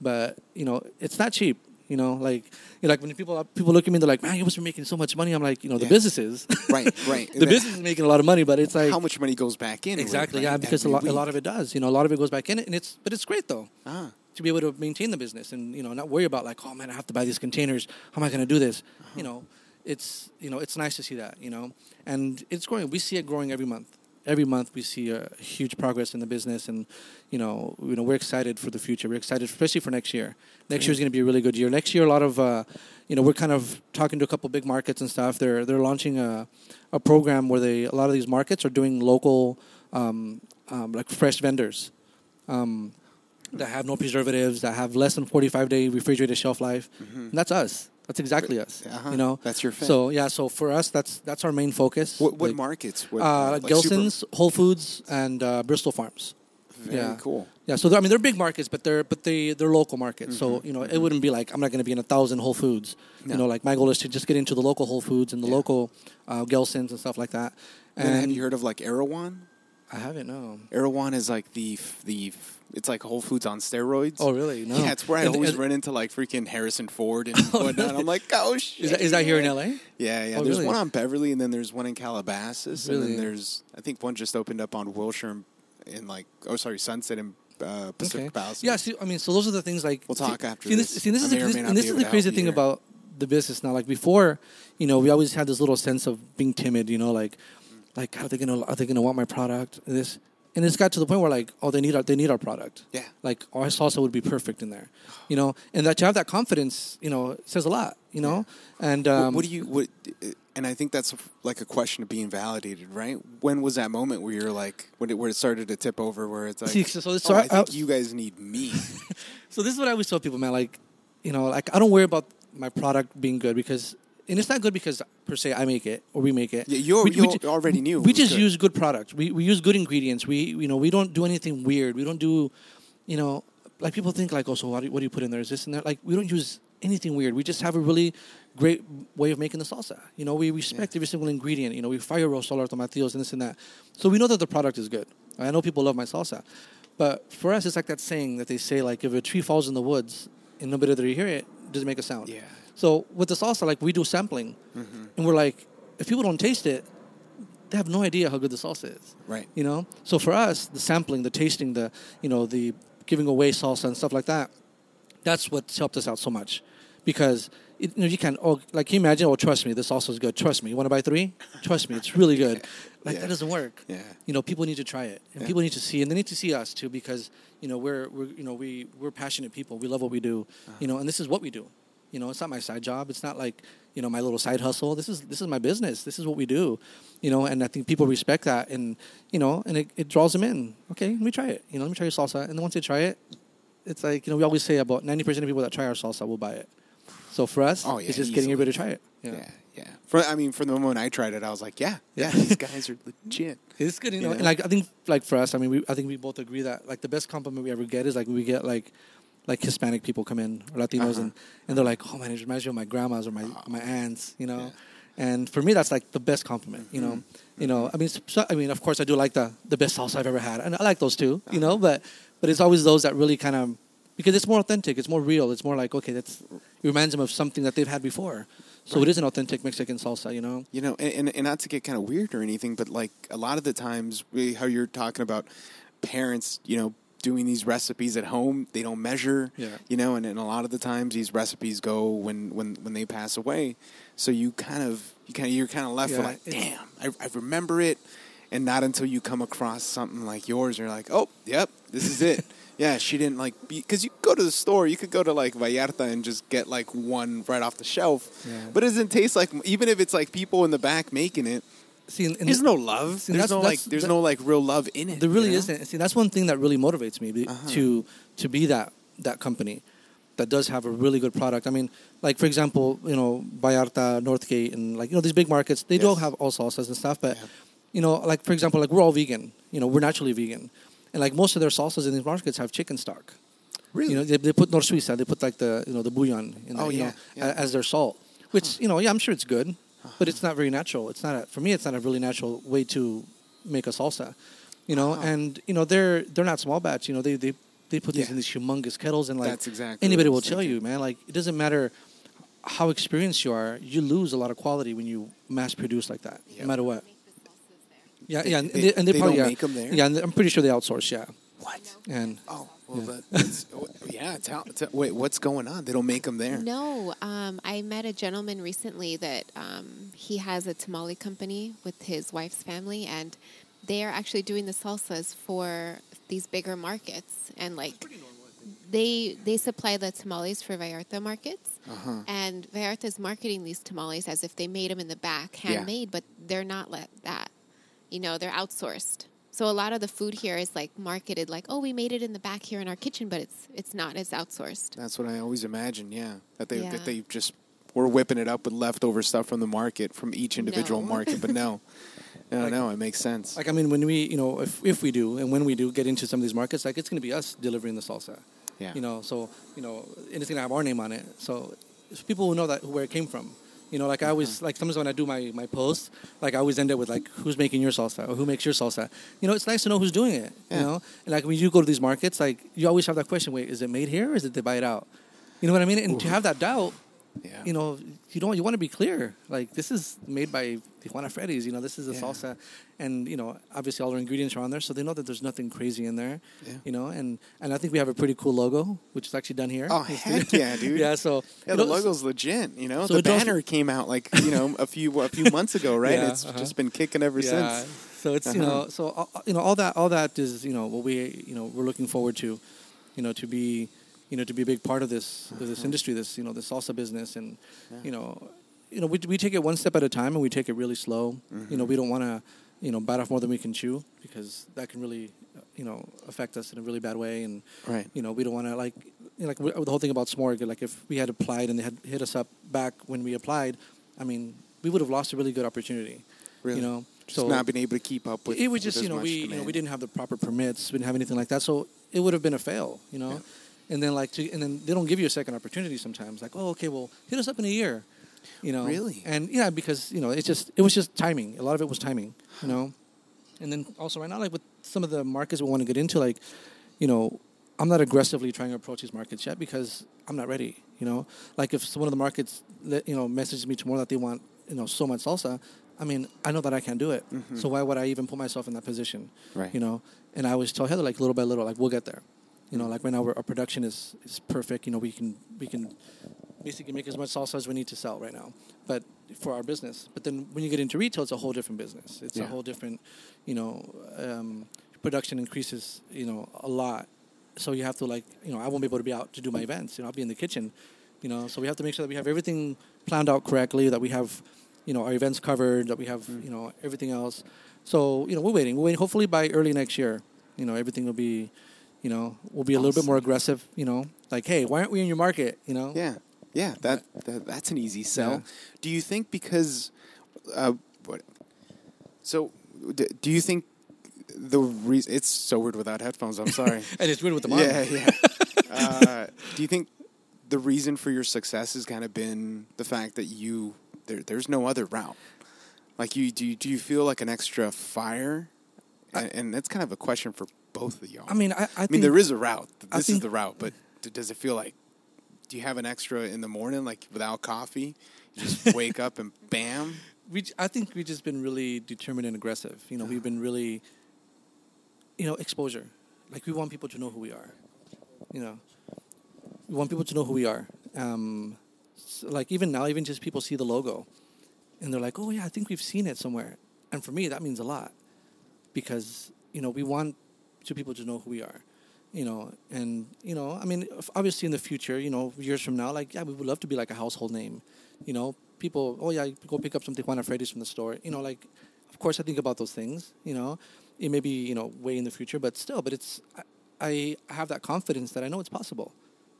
Speaker 2: but you know it's not cheap you know like you know, like when people people look at me they're like man you must be making so much money. I'm like you know the
Speaker 1: Yeah.
Speaker 2: business is.
Speaker 1: Right, right.
Speaker 2: The business is making a lot of money but it's like
Speaker 1: How much money goes back in?
Speaker 2: exactly yeah because a lot, a lot of it does. You know a lot of it goes back in and it's but it's great though
Speaker 1: Ah,
Speaker 2: to be able to maintain the business and you know not worry about like oh man I have to buy these containers. How am I going to do this? You know it's you know it's nice to see that you know and it's growing. We see it growing every month every month we see a huge progress in the business and you know you know we're excited for the future. We're excited especially for next year. Next year is going to be a really good year. Next year a lot of uh, you know we're kind of talking to a couple big markets and stuff. They're they're launching a a program where they a lot of these markets are doing local um, um, like fresh vendors um, that have no preservatives, that have less than 45 day refrigerated shelf life. And that's us. That's exactly us.
Speaker 1: Uh-huh.
Speaker 2: You know,
Speaker 1: That's your thing.
Speaker 2: So yeah, so for us, that's that's our main focus.
Speaker 1: what, what
Speaker 2: Like,
Speaker 1: markets? What,
Speaker 2: Uh,
Speaker 1: like
Speaker 2: Gelson's, Whole Foods, and uh, Bristol Farms.
Speaker 1: Very
Speaker 2: yeah.
Speaker 1: cool.
Speaker 2: Yeah, so I mean they're big markets, but they're but they they're local markets. So you know it wouldn't be like I'm not going to be in a thousand Whole Foods.
Speaker 1: No.
Speaker 2: You know, like my goal is to just get into the local Whole Foods and the
Speaker 1: Yeah.
Speaker 2: local uh, Gelson's and stuff like that.
Speaker 1: And,
Speaker 2: And
Speaker 1: have you heard of like Erewhon?
Speaker 2: I haven't no.
Speaker 1: Erewhon is like the the it's like Whole Foods on steroids.
Speaker 2: Oh really? No.
Speaker 1: Yeah, it's where I
Speaker 2: And-
Speaker 1: always
Speaker 2: and-
Speaker 1: run into like freaking Harrison Ford and whatnot. I'm like, oh shit.
Speaker 2: Is that, is that here in LA?
Speaker 1: Yeah, yeah.
Speaker 2: Oh,
Speaker 1: there's
Speaker 2: really?
Speaker 1: one on Beverly, and then there's one in Calabasas, and then there's I think one just opened up on Wilshire in, like oh sorry Sunset and uh, Pacific Palace.
Speaker 2: Yeah, see, I mean, so those are the things like
Speaker 1: We'll talk
Speaker 2: see,
Speaker 1: after
Speaker 2: See, this, see, this is this, and this is the crazy thing about the business now. Like before, you know, we always had this little sense of being timid. You know, like like are they gonna are they gonna want my product? This and it's got to the point where like oh they need our they need our product.
Speaker 1: Yeah.
Speaker 2: Like our salsa would be perfect in there, you know, and that to have that confidence, you know, says a lot, you know. And
Speaker 1: What-
Speaker 2: um,
Speaker 1: what do you what? And I think that's like a question of being validated, right? When was that moment where you're like when it where it started to tip over, where it's like,
Speaker 2: See, so-
Speaker 1: oh,
Speaker 2: so
Speaker 1: I,
Speaker 2: I-
Speaker 1: think
Speaker 2: I-
Speaker 1: you guys need me.
Speaker 2: So this is what I always tell people, man. Like, you know, like I don't worry about my product being good because, and it's not good because per se I make it or we make it.
Speaker 1: Yeah, you-
Speaker 2: We-
Speaker 1: you
Speaker 2: we
Speaker 1: already knew
Speaker 2: We just
Speaker 1: good.
Speaker 2: use good products. We we use good ingredients. We you know we don't do anything weird. We don't do, you know, like people think like oh so what do you, what do you put in there? Is this and that? Like we don't use anything weird. We just have a really great way of making the salsa. You know, we respect every single ingredient. You know, we fire roast all our tomatillos and this and that. So we know that the product is good. I know people love my salsa. But for us, it's like that saying that they say, like, if a tree falls in the woods and nobody there hear it, it doesn't make a sound.
Speaker 1: Yeah.
Speaker 2: So with the salsa, like, we do sampling. And we're like, if people don't taste it, they have no idea how good the salsa is.
Speaker 1: Right.
Speaker 2: You know? So for us, the sampling, the tasting, the, you know, the giving away salsa and stuff like that, that's what's helped us out so much. Because it, you know you can oh like can you imagine oh trust me this also is good trust me you want to buy three trust me it's really good like
Speaker 1: Yeah.
Speaker 2: that doesn't work
Speaker 1: Yeah.
Speaker 2: you know people need to try it and
Speaker 1: Yeah.
Speaker 2: people need to see and they need to see us too because you know we're we're you know we we're passionate people we love what we do
Speaker 1: Uh-huh.
Speaker 2: you know and this is what we do you know it's not my side job it's not like you know my little side hustle this is this is my business this is what we do you know and i think people respect that and you know and it, it draws them in okay let me try it you know let me try your salsa and then once they try it it's like you know we always say about 90% of people that try our salsa will buy it so for us
Speaker 1: Oh, yeah,
Speaker 2: it's just getting
Speaker 1: easily.
Speaker 2: everybody to try it
Speaker 1: Yeah. Yeah. For, I mean, from the moment I tried it, I was like, yeah, yeah, these guys are legit.
Speaker 2: It's good, you know.
Speaker 1: You
Speaker 2: And like I think, like for us, I mean, we, I think we both agree that like the best compliment we ever get is like we get like like Hispanic people come in or Latinos
Speaker 1: Uh-huh.
Speaker 2: and and they're like, oh man, it reminds me of my grandmas or my my aunts, you know. And for me, that's like the best compliment, you know.
Speaker 1: Mm-hmm.
Speaker 2: You know, I mean, so, I mean, of course, I do like the the best salsa I've ever had, and I like those too, you
Speaker 1: Uh-huh.
Speaker 2: know. But but it's always those that really kind of because it's more authentic, it's more real, it's more like okay, that's it reminds them of something that they've had before. So it is an authentic Mexican salsa, you know.
Speaker 1: You know, and, and, and not to get kind of weird or anything, but like a lot of the times, we, how you're talking about parents, you know, doing these recipes at home, they don't measure,
Speaker 2: Yeah.
Speaker 1: you know, and, and a lot of the times these recipes go when, when, when they pass away. So you kind of, you kind of, you're kind of left with
Speaker 2: Yeah,
Speaker 1: like, damn, I, I remember it. And not until you come across something like yours, you're like, oh, yep, this is it. yeah, she didn't like, because you go to the store, you could go to like Vallarta and just get like one right off the shelf.
Speaker 2: Yeah.
Speaker 1: But it doesn't taste like, even if it's like people in the back making it,
Speaker 2: See, and
Speaker 1: there's no love.
Speaker 2: See,
Speaker 1: there's no like. There's
Speaker 2: that-
Speaker 1: no like real love in it.
Speaker 2: There really
Speaker 1: you know?
Speaker 2: isn't. See, that's one thing that really motivates me
Speaker 1: Uh-huh.
Speaker 2: to to be that that company that does have a really good product. I mean, like for example, you know, Vallarta, Northgate, and like you know these big markets, they do
Speaker 1: Yes.
Speaker 2: have all salsas and stuff. But
Speaker 1: Yeah.
Speaker 2: you know, like for example, like we're all vegan. You know, we're naturally vegan, and like most of their salsas in these markets have chicken stock.
Speaker 1: Really?
Speaker 2: You know, they, they put Knorr Suiza, they put like the you know the bouillon in
Speaker 1: Oh,
Speaker 2: there, you
Speaker 1: yeah,
Speaker 2: know,
Speaker 1: yeah.
Speaker 2: as their salt. Which you know, yeah, I'm sure it's good, but it's not very natural. It's not a, for me. It's not a really natural way to make a salsa. You know,
Speaker 1: Wow.
Speaker 2: and you know they're they're not small batch. You know, they they they put these
Speaker 1: Yeah.
Speaker 2: in these humongous kettles, and like
Speaker 1: That's exactly
Speaker 2: anybody will tell you, man. Like it doesn't matter how experienced you are, you lose a lot of quality when you mass produce like that,
Speaker 1: Yep.
Speaker 2: no matter what. Yeah,
Speaker 1: They-
Speaker 2: yeah, and
Speaker 1: they-
Speaker 2: they, and they,
Speaker 1: they
Speaker 2: probably
Speaker 1: don't
Speaker 2: yeah,
Speaker 1: make 'em there?
Speaker 2: Yeah, and I'm pretty sure they outsource. Yeah,
Speaker 1: What?
Speaker 2: and
Speaker 1: Oh, well,
Speaker 2: Yeah.
Speaker 1: that, that's, yeah. Tell, tell, wait, what's going on? They don't make them there.
Speaker 4: No, um, I met a gentleman recently that um, he has a tamale company with his wife's family, and they are actually doing the salsas for these bigger markets. And like, they they supply the tamales for Vallarta markets,
Speaker 1: Uh-huh.
Speaker 4: and Vallarta is marketing these tamales as if they made them in the back,
Speaker 1: Yeah.
Speaker 4: handmade, but they're not like that. You know, they're outsourced. So a lot of the food here is like marketed like, oh, we made it in the back here in our kitchen, but it's it's not. It's outsourced.
Speaker 1: That's what I always imagine. Yeah, that they
Speaker 4: Yeah.
Speaker 1: that they just were whipping it up with leftover stuff from the market from each individual
Speaker 4: No.
Speaker 1: market. But no, no, no, it makes sense.
Speaker 2: Like I mean, when we you know if if we do and when we do get into some of these markets, like it's going to be us delivering the salsa.
Speaker 1: Yeah.
Speaker 2: You know, so you know, and it's going to have our name on it. So it's people will know that where it came from. You know, like I always mm-hmm. like sometimes when I do my my posts, like I always end it with like who's making your salsa or who makes your salsa. You know, it's nice to know who's doing it.
Speaker 1: Yeah.
Speaker 2: You know, and like when you go to these markets, like you always have that question: Wait, is it made here or is it they buy it out? You know what I mean? And to have that doubt,
Speaker 1: yeah.
Speaker 2: you know, you don't you want to be clear. Like this is made by Tijuana Freddy's. You know, this is a
Speaker 1: Yeah.
Speaker 2: salsa, and you know, obviously all our ingredients are on there, so they know that there's nothing crazy in there.
Speaker 1: Yeah.
Speaker 2: You know, and and I think we have a pretty cool logo, which is actually done here.
Speaker 1: Oh heck yeah, dude.
Speaker 2: yeah. So
Speaker 1: Yeah, the
Speaker 2: know,
Speaker 1: logo's legit. You know,
Speaker 2: So
Speaker 1: the banner came out like you know a few a few months ago, right?
Speaker 2: Yeah,
Speaker 1: it's
Speaker 2: uh-huh.
Speaker 1: just been kicking ever
Speaker 2: yeah.
Speaker 1: since.
Speaker 2: So it's you
Speaker 1: Uh-huh.
Speaker 2: know, so uh, you know, all that all that is you know what we you know we're looking forward to, you know, to be you know to be a big part of this of this industry, this you know the salsa business, and you know, you know we we take it one step at a time and we take it really slow. You know, mm-hmm. we don't want to you know bite off more than we can chew because that can really you know affect us in a really bad way, and
Speaker 1: Right.
Speaker 2: you know we don't want to like you know, like the whole thing about Smorg. Like if we had applied and they had hit us up back when we applied, I mean, we would have lost a really good opportunity.
Speaker 1: Really.
Speaker 2: You know,
Speaker 1: Just not being able to keep up with.
Speaker 2: it was just you know we you know we didn't have the proper permits, we didn't have anything like that, so it would have been a fail. You know, and then like to, and then they don't give you a second opportunity sometimes. Like, oh, okay, well, hit us up in a year, you know.
Speaker 1: Really?
Speaker 2: And yeah, because you know, it's just it was just timing. A lot of it was timing, you know. And then also right now, like with some of the markets we want to get into, like, you know, I'm not aggressively trying to approach these markets yet because I'm not ready. You know, like if one of the markets, you know, messages me tomorrow that they want, you know, so much salsa, I mean, I know that I can't do it. Mm-hmm. So why would I even put myself in that position?
Speaker 1: Right.
Speaker 2: You know, and I always tell Heather like little by little, like we'll get there. You know, like right now our production is is perfect. You know, we can we can basically make as much salsa as we need to sell right now, but for our business. But then when you get into retail, it's a whole different business. It's
Speaker 1: Yeah.
Speaker 2: a whole different, you know, um, production increases, you know, a lot. So you have to like, you know, I won't be able to be out to do my events. You know, I'll be in the kitchen. You know, so we have to make sure that we have everything planned out correctly. That we have, you know, our events covered. That we have, you know, everything else. So you know, we're waiting. We're waiting. Hopefully by early next year, you know, everything will be, you know, we'll be a little bit more aggressive. You know, like, hey, why aren't we in your market? You know,
Speaker 1: Yeah, yeah, that, that that's an easy sell.
Speaker 2: Yeah.
Speaker 1: Do you think because, uh, what? So, d- do you think the reason it's so weird without headphones? I'm sorry.
Speaker 2: and it's weird with the mom.
Speaker 1: yeah, yeah. uh, do you think the reason for your success has kind of been the fact that you there, there's no other route? Like you do, you, do you feel like an extra fire? And, and that's kind of a question for both of y'all.
Speaker 2: I mean, I, I,
Speaker 1: I mean, there is a route.
Speaker 2: I
Speaker 1: This is
Speaker 2: think-
Speaker 1: the route, but d- does it feel like? Do you have an extra in the morning, like without coffee? You just wake up and bam.
Speaker 2: we I think we've just been really determined and aggressive. You know, we've been really, you know, exposure. Like we want people to know who we are. You know, we want people to know who we are. Um, so, like even now, even just people see the logo, and they're like, "Oh yeah, I think we've seen it somewhere." And for me, that means a lot because you know we want to people to know who we are. You know, and you know, I mean, obviously in the future, you know, years from now, like yeah, we would love to be like a household name. You know, people, oh yeah, go pick up some Tijuana Freddy's from the store. You know, like, of course I think about those things. You know, it may be you know way in the future, but still, but it's I, I have that confidence that I know it's possible.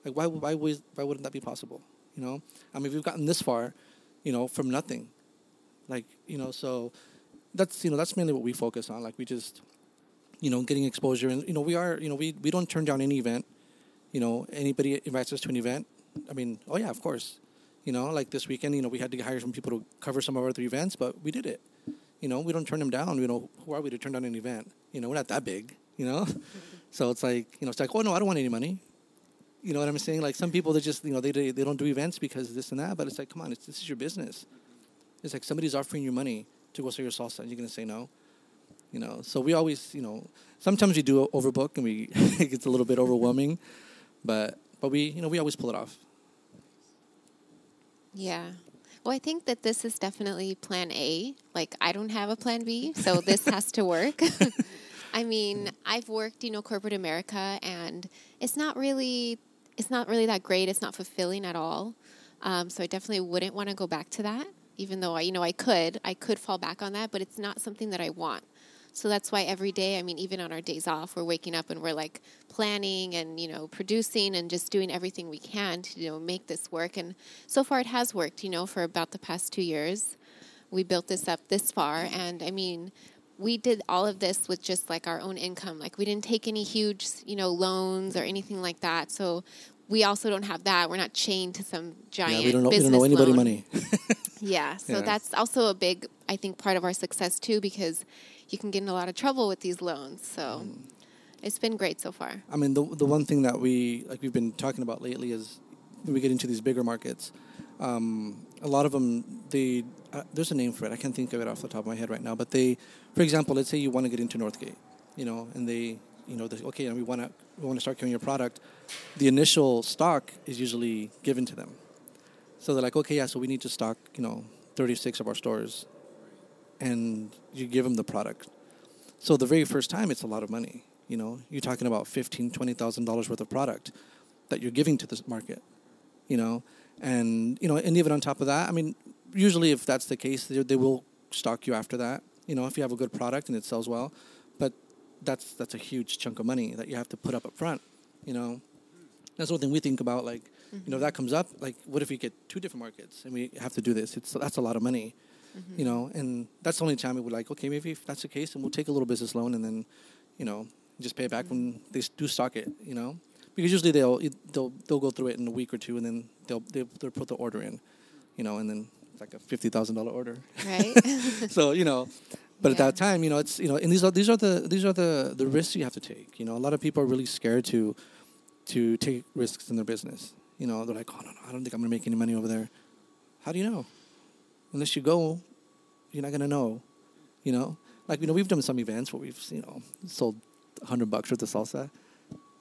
Speaker 2: Like why why would why wouldn't that be possible? You know, I mean we've gotten this far, you know, from nothing. Like you know, so that's you know that's mainly what we focus on. Like we just you know getting exposure and you know we are you know we we don't turn down any event. You know anybody invites us to an event. I mean, oh yeah, of course. You know, like this weekend, you know, we had to hire some people to cover some of our other events, but we did it. You know, we don't turn them down. You know, who are we to turn down an event? You know, we're not that big. You know, so it's like you know, it's like, oh no, I don't want any money. You know what I'm saying? Like some people, they just you know they they don't do events because this and that. But it's like, come on, this is your business. It's like somebody's offering you money to go sell your salsa, and you're gonna say no. You know, so we always, you know, sometimes we do overbook and we it gets a little bit overwhelming, but but we you know we always pull it off.
Speaker 4: Yeah. Well, I think that this is definitely plan A. Like, I don't have a plan B, so this has to work. I mean, I've worked, you know, corporate America, and it's not really, it's not really that great. It's not fulfilling at all. Um, so I definitely wouldn't want to go back to that. Even though I, you know, I could, I could fall back on that, but it's not something that I want. So that's why every day, I mean, even on our days off, we're waking up and we're like planning and, you know, producing and just doing everything we can to, you know, make this work. And so far it has worked, you know, for about the past two years. We built this up this far. And I mean, we did all of this with just like our own income. Like we didn't take any huge, you know, loans or anything like that. So we also don't have that. We're not chained to some giant
Speaker 2: yeah, we don't know we
Speaker 4: business
Speaker 2: don't know anybody
Speaker 4: loan.
Speaker 2: money.
Speaker 4: Yeah, so
Speaker 2: Yeah.
Speaker 4: that's also a big, I think, part of our success too, because you can get in a lot of trouble with these loans. So
Speaker 2: Mm.
Speaker 4: it's been great so far.
Speaker 2: I mean, the the one thing that we like we've been talking about lately is when we get into these bigger markets. Um, a lot of them, they uh, there's a name for it. I can't think of it off the top of my head right now. But they, for example, let's say you want to get into Northgate, you know, and they, you know, they, okay, and we want to we want to start carrying your product. The initial stock is usually given to them, so they're like, okay, yeah, so we need to stock, you know, 36 of our stores, and you give them the product. So the very first time, it's a lot of money. You know, you're talking about fifteen, twenty thousand dollars worth of product that you're giving to this market. You know, and you know, and even on top of that, I mean, usually if that's the case, they, they will stock you after that. You know, if you have a good product and it sells well, but that's that's a huge chunk of money that you have to put up up front. You know, that's one thing we think about. Like, you know, if mm-hmm. that comes up, like, what if we get two different markets and we have to do this? It's that's a lot of money. You know, and that's the only time we would like, okay, maybe if that's the case, then we'll take a little business loan and then, you know, just pay it back when they do stock it. You know, because usually they'll they'll they'll go through it in a week or two, and then they'll they'll, they'll put the order in, you know, and then it's like a fifty thousand dollar order.
Speaker 4: Right.
Speaker 2: so you know, but at that time, you know, it's you know, and these are these are the these are the the risks you have to take. You know, a lot of people are really scared to to take risks in their business. You know, they're like, oh no, no, I don't think I'm gonna make any money over there. How do you know? Unless you go, you're not gonna know. You know, like you know, we've done some events where we've you know sold hundred bucks worth of salsa.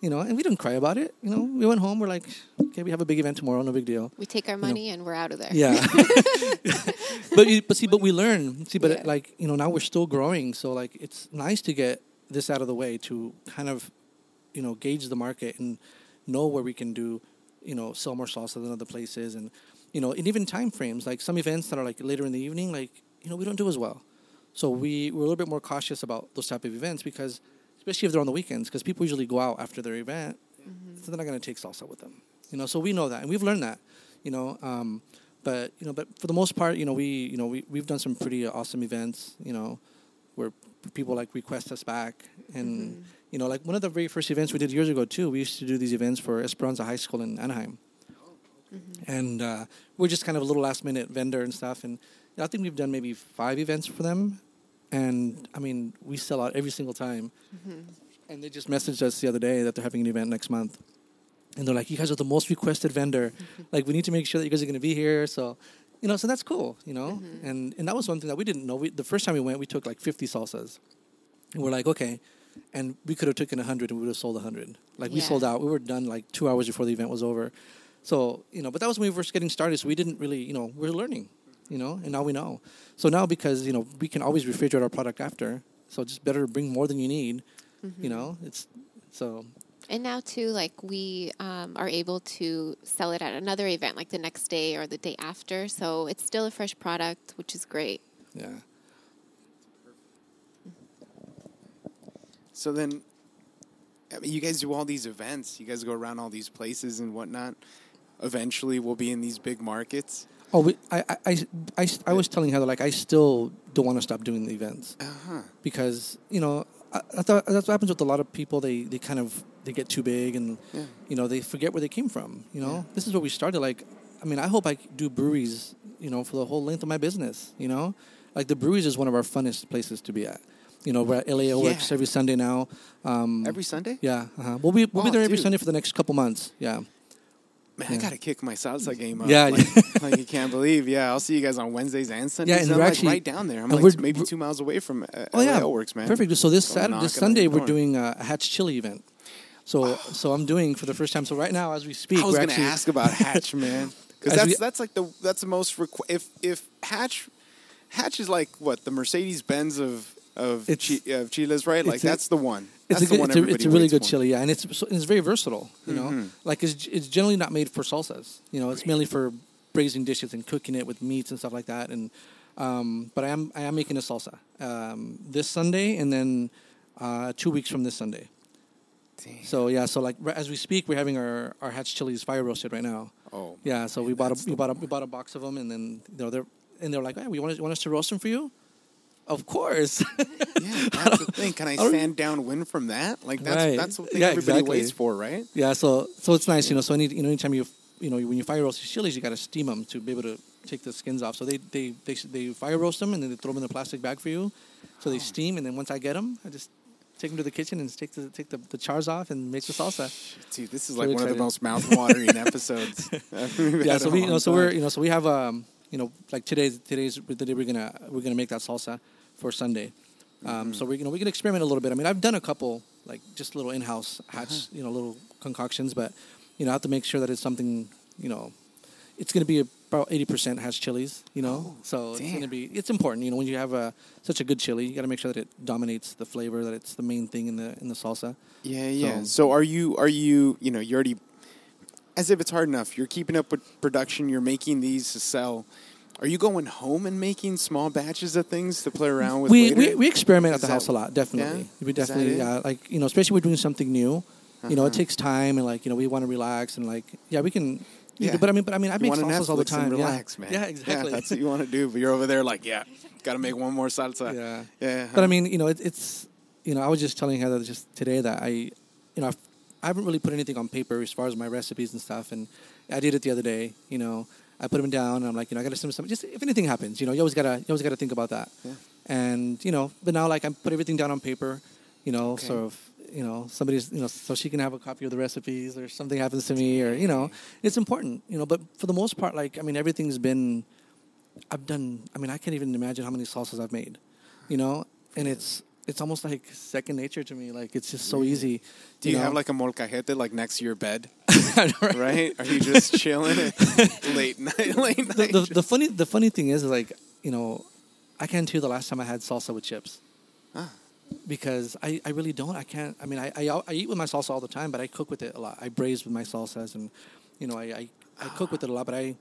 Speaker 2: You know, and we didn't cry about it. You know, we went home. We're like, okay, we have a big event tomorrow. No big deal.
Speaker 4: we take our
Speaker 2: know.
Speaker 4: money and we're out of there.
Speaker 2: Yeah. but you, but see, but we learn. See, but
Speaker 4: Yeah.
Speaker 2: like you know, now we're still growing. So like, it's nice to get this out of the way to kind of, you know, gauge the market and know where we can do, you know, sell more salsa than other places, and you know, and even time frames. Like some events that are like later in the evening, like you know, we don't do as well. So we we're a little bit more cautious about those type of events because, especially if they're on the weekends, because people usually go out after their event, so they're not going to take salsa with them. You know, so we know that, and we've learned that. You know, um, but you know, but for the most part, you know, we you know we we've done some pretty awesome events. You know, where people like request us back, and you know, like one of the very first events we did years ago too. We used to do these events for Esperanza High School in Anaheim, Mm-hmm. and uh, we're just kind of a little last minute vendor and stuff. And I think we've done maybe five events for them, and I mean, we sell out every single time. Mm-hmm. And they just messaged us the other day that they're having an event next month. And they're like, you guys are the most requested vendor. Mm-hmm. like, we need to make sure that you guys are going to be here. So, you know, so that's cool, you know? And and that was one thing that we didn't know. We, the first time we went, we took like 50 salsas. And we're like, okay. And we could have taken 100 and we would have sold 100. Like, we sold out. We were done like two hours before the event was over. So, you know, but that was when we were first getting started. So we didn't really, you know, we are learning, you know, and now we know. So now because, you know, we can always refrigerate our product after. So just better to bring more than you need, you know? It's so
Speaker 4: And now too, like we um, are able to sell it at another event, like the next day or the day after. So it's still a fresh product, which is great.
Speaker 2: Yeah.
Speaker 1: So then, I mean, you guys do all these events. You guys go around all these places and whatnot. Eventually, we'll be in these big markets.
Speaker 2: Oh, we, I, I, I, I, I was telling Heather like I still don't want to stop doing the events
Speaker 1: Uh huh.
Speaker 2: because you know I, I thought that's what happens with a lot of people. They they kind of they get too big and
Speaker 1: Yeah.
Speaker 2: you know they forget where they came from. You know
Speaker 1: Yeah.
Speaker 2: this is where we started. Like I mean I hope I do breweries. You know for the whole length of my business. You know like the breweries is one of our funnest places to be at. You know we're at
Speaker 1: Yeah.
Speaker 2: works every Sunday now. Um,
Speaker 1: Every Sunday.
Speaker 2: yeah, uh-huh. we'll be we'll be
Speaker 1: Oh,
Speaker 2: there every
Speaker 1: dude.
Speaker 2: Sunday for the next couple months. Yeah.
Speaker 1: Man, I gotta kick my salsa game up.
Speaker 2: Yeah.
Speaker 1: like, like you can't believe. Yeah, I'll see you guys on Wednesdays and Sundays.
Speaker 2: Yeah, and
Speaker 1: I'm
Speaker 2: we're
Speaker 1: like
Speaker 2: actually-
Speaker 1: right down there. I'm like maybe two miles away from uh,
Speaker 2: Oh yeah,
Speaker 1: Works, man.
Speaker 2: Perfect. So this
Speaker 1: Go
Speaker 2: Saturday, this Sunday, we're doing a Hatch Chili event. So so I'm doing for the first time. So right now, as we speak,
Speaker 1: I was gonna ask about Hatch, man, because that's
Speaker 2: we-
Speaker 1: that's like the that's the most requ- if if Hatch Hatch is like what the Mercedes Benz of of,
Speaker 2: It's-
Speaker 1: chi- of Chiles, right? Like
Speaker 2: a-
Speaker 1: that's the one.
Speaker 2: It's a,
Speaker 1: the
Speaker 2: good,
Speaker 1: one
Speaker 2: it's, a, it's a really good
Speaker 1: for.
Speaker 2: chili, yeah, and it's so- it's very versatile. You know,
Speaker 1: Mhm.
Speaker 2: like it's it's generally not made for salsas. You know, it's mainly for braising dishes and cooking it with meats and stuff like that. And um, but I am I am making a salsa um, this Sunday, and then uh, two weeks from this Sunday.
Speaker 1: Damn.
Speaker 2: So yeah, so like as we speak, we're having our, our hatch chilies fire roasted right now.
Speaker 1: Oh,
Speaker 2: Yeah, so we bought a we bought a we bought a box of them, and then you know they're and they're like, hey, we want, want us to roast them for you. Of course.
Speaker 1: Yeah, that's the thing. Can I stand downwind from that? Like that's
Speaker 2: Right.
Speaker 1: that's thing
Speaker 2: Yeah,
Speaker 1: everybody
Speaker 2: exactly.
Speaker 1: waits for, right?
Speaker 2: yeah, so so it's nice, you know. So any you know anytime you you know when you fire roast these chilies, you got to steam them to be able to take the skins off. So they they they they fire roast them and then they throw them in a plastic bag for you. So
Speaker 1: Oh.
Speaker 2: they steam, and then once I get them, I just take them to the kitchen and take the take the, the chars off and make the salsa.
Speaker 1: Dude, this is
Speaker 2: So
Speaker 1: like one of the most mouth-watering episodes.
Speaker 2: yeah, so we you know so we're you know so we have um you know like today's today's the day we're gonna we're gonna make that salsa for Sunday. Um,
Speaker 1: Mm-hmm.
Speaker 2: So we you know we can experiment a little bit. I mean I've done a couple like just little in-house
Speaker 1: Uh-huh.
Speaker 2: hatch you know little concoctions, but you know I have to make sure that it's something you know it's gonna be about eighty percent hatch chilies. You know,
Speaker 1: Oh,
Speaker 2: so it's gonna be it's important. You know when you have a such a good chili, you got to make sure that it dominates the flavor, that it's the main thing in the in the salsa.
Speaker 1: Yeah, yeah.
Speaker 2: So-
Speaker 1: So, are you are you you know you already as if it's hard enough. You're keeping up with production. You're making these to sell. Are you going home and making small batches of things to play around with?
Speaker 2: we,
Speaker 1: later?
Speaker 2: we we experiment at the house a lot definitely
Speaker 1: Yeah?
Speaker 2: we definitely
Speaker 1: it?
Speaker 2: uh, like you know especially we're doing something new you know it
Speaker 1: Uh-huh.
Speaker 2: takes time and like you know we want to relax and like yeah we can
Speaker 1: Yeah.
Speaker 2: know, but i mean but i mean i
Speaker 1: You
Speaker 2: make salsas all the time
Speaker 1: relax,
Speaker 2: yeah
Speaker 1: man.
Speaker 2: yeah exactly
Speaker 1: that's what you want to do. But you're over there like, yeah, got to make one more salsa.
Speaker 2: yeah
Speaker 1: yeah.
Speaker 2: but i mean you know it, it's you know i was just telling heather just today that i you know I've, I haven't really put anything on paper as far as my recipes and stuff. And I did it the other day. You know, I put them down, and I'm like, you know, I got to send them something. Just if anything happens, you know, you always gotta you always gotta think about that.
Speaker 1: Yeah.
Speaker 2: And you know, but now like I put everything down on paper. You know,
Speaker 1: Okay.
Speaker 2: sort of. You know, somebody's you know, so she can have a copy of the recipes, or something happens to me, or you know, it's important. You know, but for the most part, like I mean, everything's been. I've done. I mean, I can't even imagine how many salsas I've made. You know, and it's it's almost like second nature to me. Like it's just so easy.
Speaker 1: Do you
Speaker 2: know?
Speaker 1: have like a molcajete like next to your bed?
Speaker 2: Right.
Speaker 1: right? Are you just chilling at late night? Late night.
Speaker 2: the, the, the funny the funny thing is, is like you know, I can't tell you the last time I had salsa with chips.
Speaker 1: Ah.
Speaker 2: Because I, I really don't. I can't. I mean, I, I I eat with my salsa all the time, but I cook with it a lot. I braise with my salsas, and you know, I I, I cook with it a lot, but I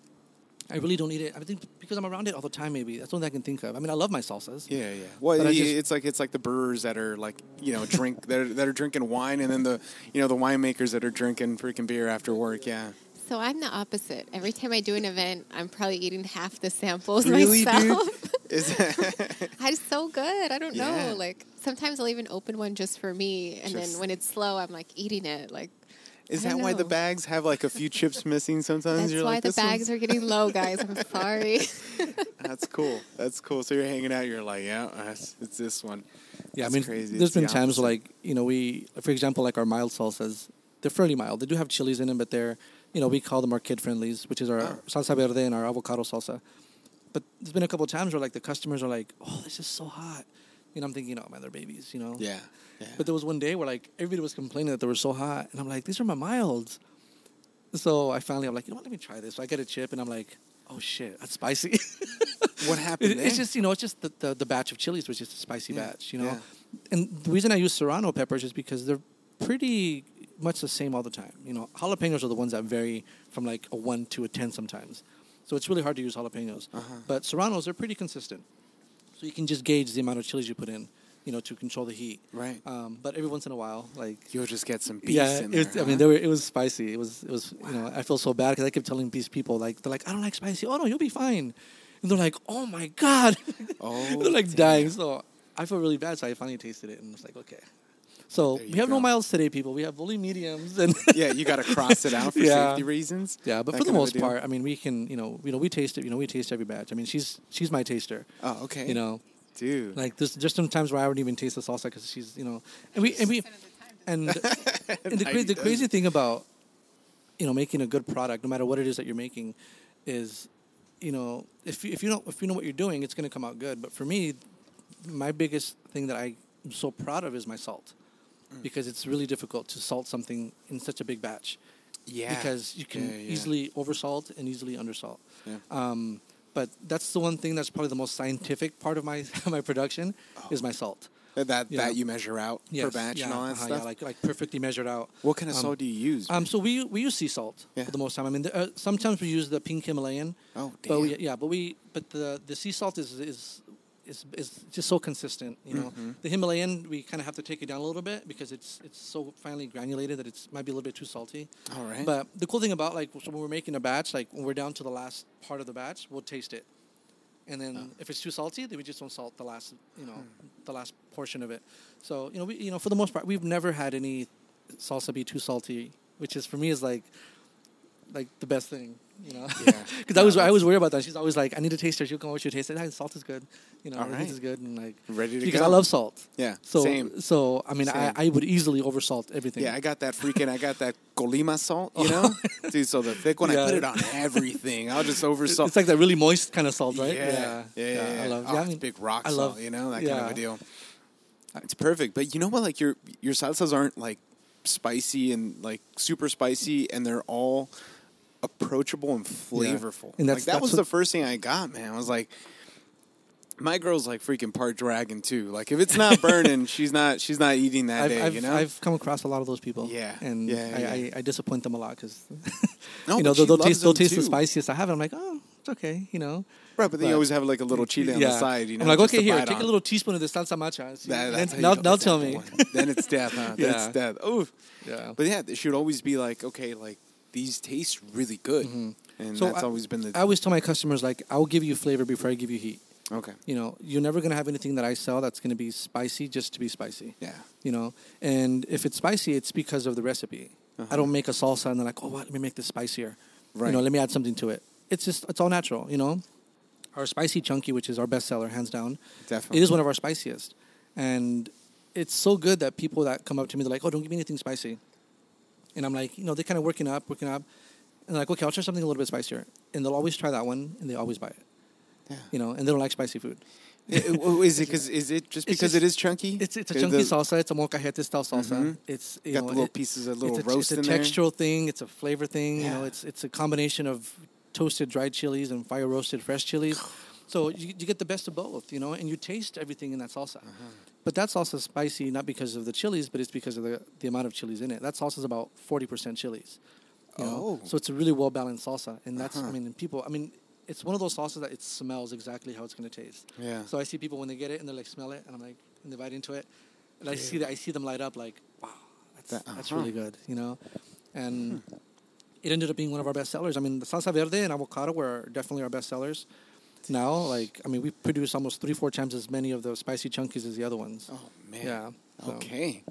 Speaker 2: I really don't eat it. I think because I'm around it all the time. Maybe that's the only thing I can think of. I mean, I love my salsas.
Speaker 1: yeah, yeah. Well,
Speaker 2: But just-
Speaker 1: it's like it's like the brewers that are like you know drink that are, that are drinking wine, and then the you know the winemakers that are drinking freaking beer after work. Yeah.
Speaker 4: So I'm the opposite. Every time I do an event, I'm probably eating half the samples
Speaker 1: Really,
Speaker 4: myself.
Speaker 1: Is
Speaker 4: I'm so good. I don't
Speaker 1: Yeah.
Speaker 4: know. Like sometimes I'll even open one just for me, and
Speaker 1: Just-
Speaker 4: then when it's slow, I'm like eating it. Like
Speaker 1: is that
Speaker 4: don't
Speaker 1: why the bags have like a few chips missing? Sometimes
Speaker 4: that's
Speaker 1: you're
Speaker 4: why
Speaker 1: like,
Speaker 4: the bags
Speaker 1: one's-
Speaker 4: are getting low, guys. I'm sorry.
Speaker 1: That's cool. That's cool. So you're hanging out. You're like, yeah, uh, that's- it's this one.
Speaker 2: Yeah,
Speaker 1: That's
Speaker 2: I mean,
Speaker 1: crazy.
Speaker 2: there's
Speaker 1: It's the
Speaker 2: been times like you know we, for example, like our mild salsas, they're fairly mild. They do have chilies in them, but they're you know we call them our kid friendlies, which is our
Speaker 1: Oh.
Speaker 2: salsa verde and our avocado salsa. But there's been a couple of times where like the customers are like, "Oh, this is so hot," you know. I'm thinking, "Oh man, they're babies," you know.
Speaker 1: Yeah. yeah.
Speaker 2: But there was one day where like everybody was complaining that they were so hot, and I'm like, "These are my milds." So I finally, I'm like, you know what? Let me try this. So I get a chip, and I'm like, "Oh shit, that's spicy."
Speaker 1: what happened?
Speaker 2: It- it's just you know it's just the, the, the batch of chilies was just a spicy
Speaker 1: Yeah,
Speaker 2: batch you know
Speaker 1: yeah.
Speaker 2: and the reason i use serrano peppers is because they're pretty much the same all the time you know jalapenos are the ones that vary from like a 1 to a 10 sometimes so it's really hard to use jalapenos
Speaker 1: Uh-huh.
Speaker 2: but serranos are pretty consistent so you can just gauge the amount of chilies you put in you know to control the heat
Speaker 1: Right.
Speaker 2: um, but every once in a while like
Speaker 1: You'll just get some beef
Speaker 2: yeah,
Speaker 1: in
Speaker 2: it
Speaker 1: there.
Speaker 2: was, I
Speaker 1: huh?
Speaker 2: mean, they were, it was spicy. It was, it was. You know, I feel so bad because I kept telling these people like, they're like, I don't like spicy. Oh no, you'll be fine. And they're like, Oh my god.
Speaker 1: Oh,
Speaker 2: they're like
Speaker 1: damn.
Speaker 2: dying. So I feel really bad. So I finally tasted it and was like, okay. So we
Speaker 1: you
Speaker 2: have no miles today, people. We have only mediums and
Speaker 1: yeah, you got to cross it out for
Speaker 2: Yeah.
Speaker 1: safety reasons.
Speaker 2: yeah. But
Speaker 1: That
Speaker 2: for the
Speaker 1: kind of a
Speaker 2: most part, I mean, we can, you know, you know, we taste it. You know, we taste every batch. I mean, she's she's my taster.
Speaker 1: Oh, okay.
Speaker 2: You know,
Speaker 1: dude.
Speaker 2: like there's just some times where I wouldn't even taste the salsa because she's, you know, and we and we and, and the, cra- the crazy thing about you know making a good product, no matter what it is that you're making, is you know if you, if you know if you know what you're doing, it's going to come out good. But for me, my biggest thing that I'm so proud of is my salt,
Speaker 1: Mm.
Speaker 2: because it's really difficult to salt something in such a big batch.
Speaker 1: yeah.
Speaker 2: Because you can
Speaker 1: Yeah, yeah.
Speaker 2: easily oversalt and easily undersalt.
Speaker 1: Yeah.
Speaker 2: Um, but that's the one thing that's probably the most scientific part of my my production
Speaker 1: Oh.
Speaker 2: is my salt.
Speaker 1: that that,
Speaker 2: yeah.
Speaker 1: that you measure out per batch
Speaker 2: yeah,
Speaker 1: and all that
Speaker 2: uh-huh,
Speaker 1: stuff.
Speaker 2: Yeah, like like perfectly measured out.
Speaker 1: what kind of
Speaker 2: um,
Speaker 1: salt do you use?
Speaker 2: Um, so we we use sea salt
Speaker 1: Yeah.
Speaker 2: for the most time. I mean, uh, sometimes we use the pink Himalayan.
Speaker 1: oh,
Speaker 2: But
Speaker 1: damn.
Speaker 2: we, yeah, but we but the the sea salt is is is, is just so consistent. You know,
Speaker 1: Mm-hmm.
Speaker 2: the Himalayan we kind of have to take it down a little bit because it's it's so finely granulated that it's might be a little bit too salty.
Speaker 1: all right.
Speaker 2: But the cool thing about like so when we're making a batch, like when we're down to the last part of the batch, we'll taste it. And then
Speaker 1: Oh.
Speaker 2: if it's too salty, then we just don't salt the last, you know,
Speaker 1: Hmm.
Speaker 2: the last portion of it. So you know, we, you know, for the most part, we've never had any salsa be too salty, which is for me is like, like the best thing, you know.
Speaker 1: Yeah.
Speaker 2: Because I was I was worried about that. She's always like, I need to taste her. She'll come over, she'll taste it. Hey, salt is good, you know.
Speaker 1: Right.
Speaker 2: is good, and like
Speaker 1: Ready to
Speaker 2: because
Speaker 1: go.
Speaker 2: I love salt.
Speaker 1: Yeah.
Speaker 2: So
Speaker 1: same.
Speaker 2: so I mean,
Speaker 1: Same.
Speaker 2: I, I would easily oversalt everything.
Speaker 1: Yeah, I got that freaking. I got that Colima salt. You oh. know, dude. So the thick one, I put it on everything. I'll just oversalt.
Speaker 2: It's like that really moist kind of salt, right?
Speaker 1: Yeah, yeah, yeah.
Speaker 2: I love.
Speaker 1: Oh,
Speaker 2: Yeah, I mean,
Speaker 1: big rock
Speaker 2: I
Speaker 1: salt. you know that kind of a deal. It's perfect, but you know what? Like your your salsas aren't like spicy and like super spicy, and they're all approachable and flavorful.
Speaker 2: And
Speaker 1: like that
Speaker 2: that's
Speaker 1: was
Speaker 2: what-
Speaker 1: the first thing I got, man. I was like. My girl's like freaking part dragon too. Like if it's not burning, she's not she's not eating that
Speaker 2: I've,
Speaker 1: day.
Speaker 2: I've,
Speaker 1: you know.
Speaker 2: I've come across a lot of those people.
Speaker 1: Yeah,
Speaker 2: and
Speaker 1: yeah,
Speaker 2: I,
Speaker 1: yeah.
Speaker 2: I, I disappoint them a lot because
Speaker 1: no,
Speaker 2: you know they'll, they'll taste they'll taste the spiciest I have. I'm like, oh, it's okay, you know.
Speaker 1: Right, but then you always have like a little chili on the side. You know,
Speaker 2: I'm like, okay, here, take
Speaker 1: on.
Speaker 2: a little teaspoon of the salsa macha. See,
Speaker 1: That,
Speaker 2: then-
Speaker 1: that's how
Speaker 2: now, now tell me.
Speaker 1: then it's death, huh? Then it's death. Oof.
Speaker 2: yeah.
Speaker 1: But yeah, it should always be like, okay, like these taste really good, and
Speaker 2: Mm-hmm. So
Speaker 1: that's
Speaker 2: I-
Speaker 1: always been the.
Speaker 2: I always tell my customers like, I'll give you flavor before I give you heat.
Speaker 1: Okay.
Speaker 2: You know, you're never gonna have anything that I sell that's gonna be spicy just to be spicy.
Speaker 1: Yeah.
Speaker 2: You know, and if it's spicy, it's because of the recipe. I don't make a salsa and they're like, oh, what? Let me make this spicier.
Speaker 1: Right.
Speaker 2: You know, let me add something to it. It's just it's all natural. You know, our spicy chunky, which is our bestseller, hands down.
Speaker 1: Definitely.
Speaker 2: It is one of our spiciest, and it's so good that people that come up to me, they're like, "Oh, don't give me anything spicy," and I'm like, you know, they're kind of working up, working up, and like, "Okay, I'll try something a little bit spicier," and they'll always try that one, and they always buy it.
Speaker 1: Yeah.
Speaker 2: You know, and they don't like spicy food.
Speaker 1: Is it because is it just
Speaker 2: It's
Speaker 1: because
Speaker 2: just-
Speaker 1: it is chunky?
Speaker 2: It's it's a chunky
Speaker 1: the-
Speaker 2: salsa. It's a molcajete style salsa.
Speaker 1: Mhm.
Speaker 2: It's you
Speaker 1: Got
Speaker 2: know,
Speaker 1: the little
Speaker 2: it-
Speaker 1: pieces of little
Speaker 2: it's a,
Speaker 1: roast
Speaker 2: it's a
Speaker 1: in there.
Speaker 2: textural thing. It's a flavor thing. You know, it's it's a combination of toasted dried chilies and fire roasted fresh chilies. So you, you get the best of both, you know, and you taste everything in that salsa.
Speaker 1: Uh-huh.
Speaker 2: But that salsa is spicy not because of the chilies, but it's because of the, the amount of chilies in it. That salsa is about forty percent chilies. You know?
Speaker 1: Oh.
Speaker 2: So it's a really well balanced salsa, and that's
Speaker 1: Uh-huh.
Speaker 2: I mean, people. I mean, it's one of those salsas that it smells exactly how it's going to taste.
Speaker 1: Yeah.
Speaker 2: So I see people when they get it and they're like smell it, and I'm like, and they bite into it, and I see that I see them light up like, wow, that's
Speaker 1: That- uh-huh.
Speaker 2: really good, you know, and it ended up being one of our best sellers. I mean, the salsa verde and avocado were definitely our best sellers. Now, like, I mean, we produce almost three, four times as many of the spicy chunkies as the other ones.
Speaker 1: Oh man.
Speaker 2: Yeah, so-
Speaker 1: Okay.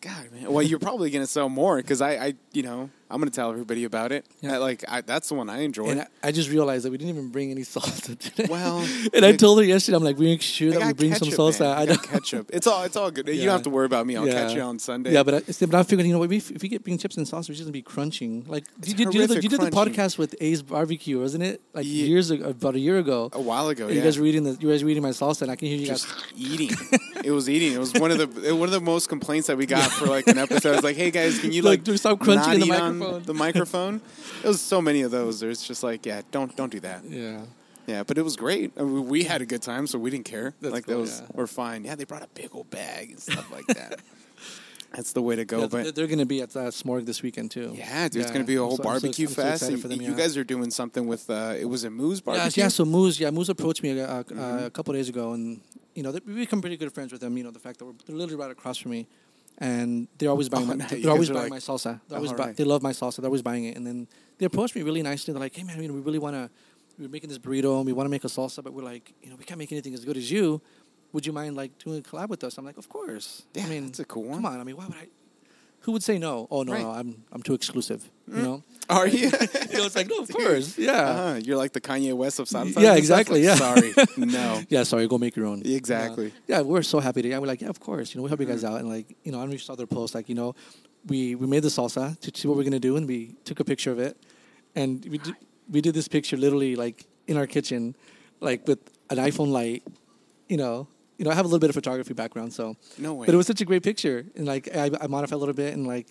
Speaker 1: God, man. Well, you're probably gonna sell more because I, I, you know, I'm gonna tell everybody about it.
Speaker 2: Yeah.
Speaker 1: I- like, I, that's the one I enjoy.
Speaker 2: And I, I just realized that we didn't even bring any salsa today.
Speaker 1: Well,
Speaker 2: and I told her yesterday, I'm like, we make sure that we bring some
Speaker 1: ketchup,
Speaker 2: salsa.
Speaker 1: man. I got ketchup. It's all, it's all good. You don't have to worry about me. I'll
Speaker 2: Yeah.
Speaker 1: catch you on Sunday.
Speaker 2: Yeah, but I, but I figured, you know, if, if we get bean chips and sauce, we're just gonna be crunching. Like you, did- you, did the, you did the podcast with A's Barbecue, wasn't it? Like
Speaker 1: Ye-
Speaker 2: years ago, about a year ago.
Speaker 1: a while ago,
Speaker 2: You guys were eating the, you guys were eating my salsa, and I can hear you
Speaker 1: just
Speaker 2: guys.
Speaker 1: eating. it was eating. It was one of the one of the most complaints that we got for like an episode. It's like, hey guys, can you
Speaker 2: Like,
Speaker 1: like,
Speaker 2: do stop crunching in the
Speaker 1: on
Speaker 2: microphone?
Speaker 1: The microphone. it was so many of those. There's just like, yeah, don't don't do that.
Speaker 2: Yeah,
Speaker 1: Yeah, but it was great. I mean, we had a good time, so we didn't care.
Speaker 2: That's
Speaker 1: like
Speaker 2: cool,
Speaker 1: that was
Speaker 2: yeah.
Speaker 1: we're fine. Yeah, they brought a big old bag and stuff like that. That's the way to go.
Speaker 2: Yeah,
Speaker 1: but
Speaker 2: they're- they're gonna be at uh, Smorg this weekend too.
Speaker 1: yeah, dude, it's gonna be a
Speaker 2: I'm
Speaker 1: whole
Speaker 2: so-
Speaker 1: barbecue
Speaker 2: so
Speaker 1: fest.
Speaker 2: excited
Speaker 1: and
Speaker 2: for them,
Speaker 1: you
Speaker 2: yeah.
Speaker 1: guys are doing something with uh, it was a Moo's
Speaker 2: Yeah,
Speaker 1: barbecue.
Speaker 2: yeah. So Moo's, yeah, Moo's approached me uh, uh,
Speaker 1: Mm-hmm.
Speaker 2: a couple days ago, and you know they- we become pretty good friends with them. You know the fact that we're they're literally right across from me, and they're always buying.
Speaker 1: Oh,
Speaker 2: my. They're always buying
Speaker 1: like-
Speaker 2: my salsa. They're always
Speaker 1: Oh,
Speaker 2: buy,
Speaker 1: right.
Speaker 2: they love my salsa. They're always buying it, and then they approached me really nicely. They're like, "Hey man, you know, we really want to. We're making this burrito, and we want to make a salsa, but we're like, you know, we can't make anything as good as you. Would you mind like doing a collab with us?" I'm like, "Of course.
Speaker 1: Yeah,
Speaker 2: I mean,
Speaker 1: that's a cool one.
Speaker 2: Come on, I mean, why would I? Who would say no? Oh no,
Speaker 1: Right.
Speaker 2: no, I'm I'm too exclusive. You know,
Speaker 1: Are you?
Speaker 2: you know, it's like no, of course, yeah.
Speaker 1: uh you're like the Kanye West of salsa.
Speaker 2: Yeah, exactly,
Speaker 1: Like,
Speaker 2: yeah.
Speaker 1: Sorry, no.
Speaker 2: Yeah, sorry, go make your own.
Speaker 1: Exactly.
Speaker 2: Uh, yeah, we're so happy to. Yeah, we're like, yeah, of course. You know, we help you guys out, and like, you know, I reached other posts, like, you know, we we made the salsa to see what we're gonna do, and we took a picture of it, and we did, we did this picture literally like in our kitchen, like with an iPhone light, you know. You know, I have a little bit of photography background, so
Speaker 1: No way.
Speaker 2: but it was such a great picture, and like I, I modified a little bit, and like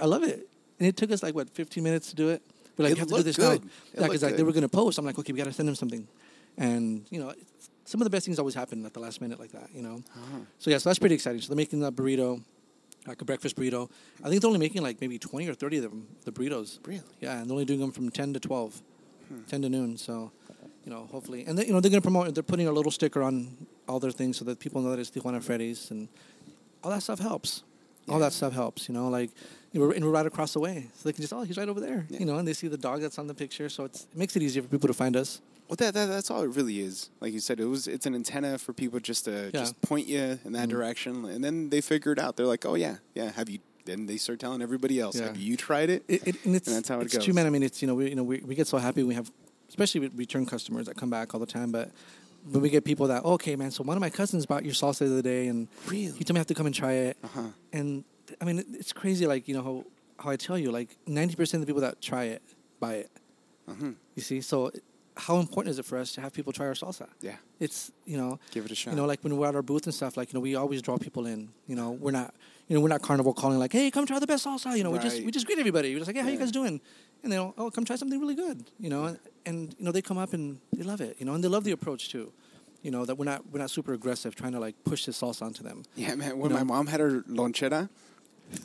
Speaker 2: I love it. And it took us like what 15 minutes to do it. We're like,
Speaker 1: It
Speaker 2: you have to do this
Speaker 1: good.
Speaker 2: now.
Speaker 1: It
Speaker 2: Yeah, because like they were gonna post. I'm like, okay, we gotta send them something, and you know, some of the best things always happen at the last minute like that. You know.
Speaker 1: Uh-huh.
Speaker 2: So yeah, so that's pretty exciting. So they're making that burrito, like a breakfast burrito. I think they're only making like maybe 20 or 30 of them, the burritos.
Speaker 1: Really?
Speaker 2: Yeah, and they're only doing them from 10 to 12,
Speaker 1: Hmm.
Speaker 2: 10 to noon. So, you know, hopefully, and they, you know they're gonna promote. They're putting a little sticker on all their things so that people know that it's Tijuana Freddy's, and all that stuff helps. All that stuff helps. You know, like. you know, We're, and we're right across the way, so they can just oh he's right over there,
Speaker 1: Yeah.
Speaker 2: you know, and they see the dog that's on the picture, so it's, it makes it easier for people to find us.
Speaker 1: Well, that, that that's all it really is. Like you said, it was it's an antenna for people just to
Speaker 2: Yeah.
Speaker 1: just point you in that
Speaker 2: Mhm.
Speaker 1: direction, and then they figure it out. They're like, oh yeah, yeah. Have you? Then they start telling everybody else,
Speaker 2: Yeah.
Speaker 1: have you tried it?
Speaker 2: It, it, and it's,
Speaker 1: And that's how it
Speaker 2: it's
Speaker 1: goes.
Speaker 2: true, man. I mean, it's you know, we you know we, we get so happy we have, especially with return customers that come back all the time. But when we get people that, okay, man, so one of my cousins bought your salsa the other day, and
Speaker 1: Really?
Speaker 2: he told me I have to come and try it.
Speaker 1: Uh huh.
Speaker 2: And I mean, it's crazy. Like you know how how I tell you, like ninety percent of the people that try it buy it.
Speaker 1: Uh-huh.
Speaker 2: You see, so how important is it for us to have people try our salsa?
Speaker 1: Yeah.
Speaker 2: It's you know,
Speaker 1: Give it a shot.
Speaker 2: you know, like when we're at our booth and stuff, like you know, we always draw people in. You know, we're not, you know, we're not carnival calling like, hey, come try the best salsa. You know, we just we just greet everybody. We're just like, hey, how you guys doing? And they go, oh, come try something really good. You know, and, and you know they come up and they love it. You know, and they love the approach too. You know that we're not we're not super aggressive trying to like push this sauce onto them.
Speaker 1: Yeah, man. When
Speaker 2: You
Speaker 1: my
Speaker 2: know?
Speaker 1: mom had her lonchera,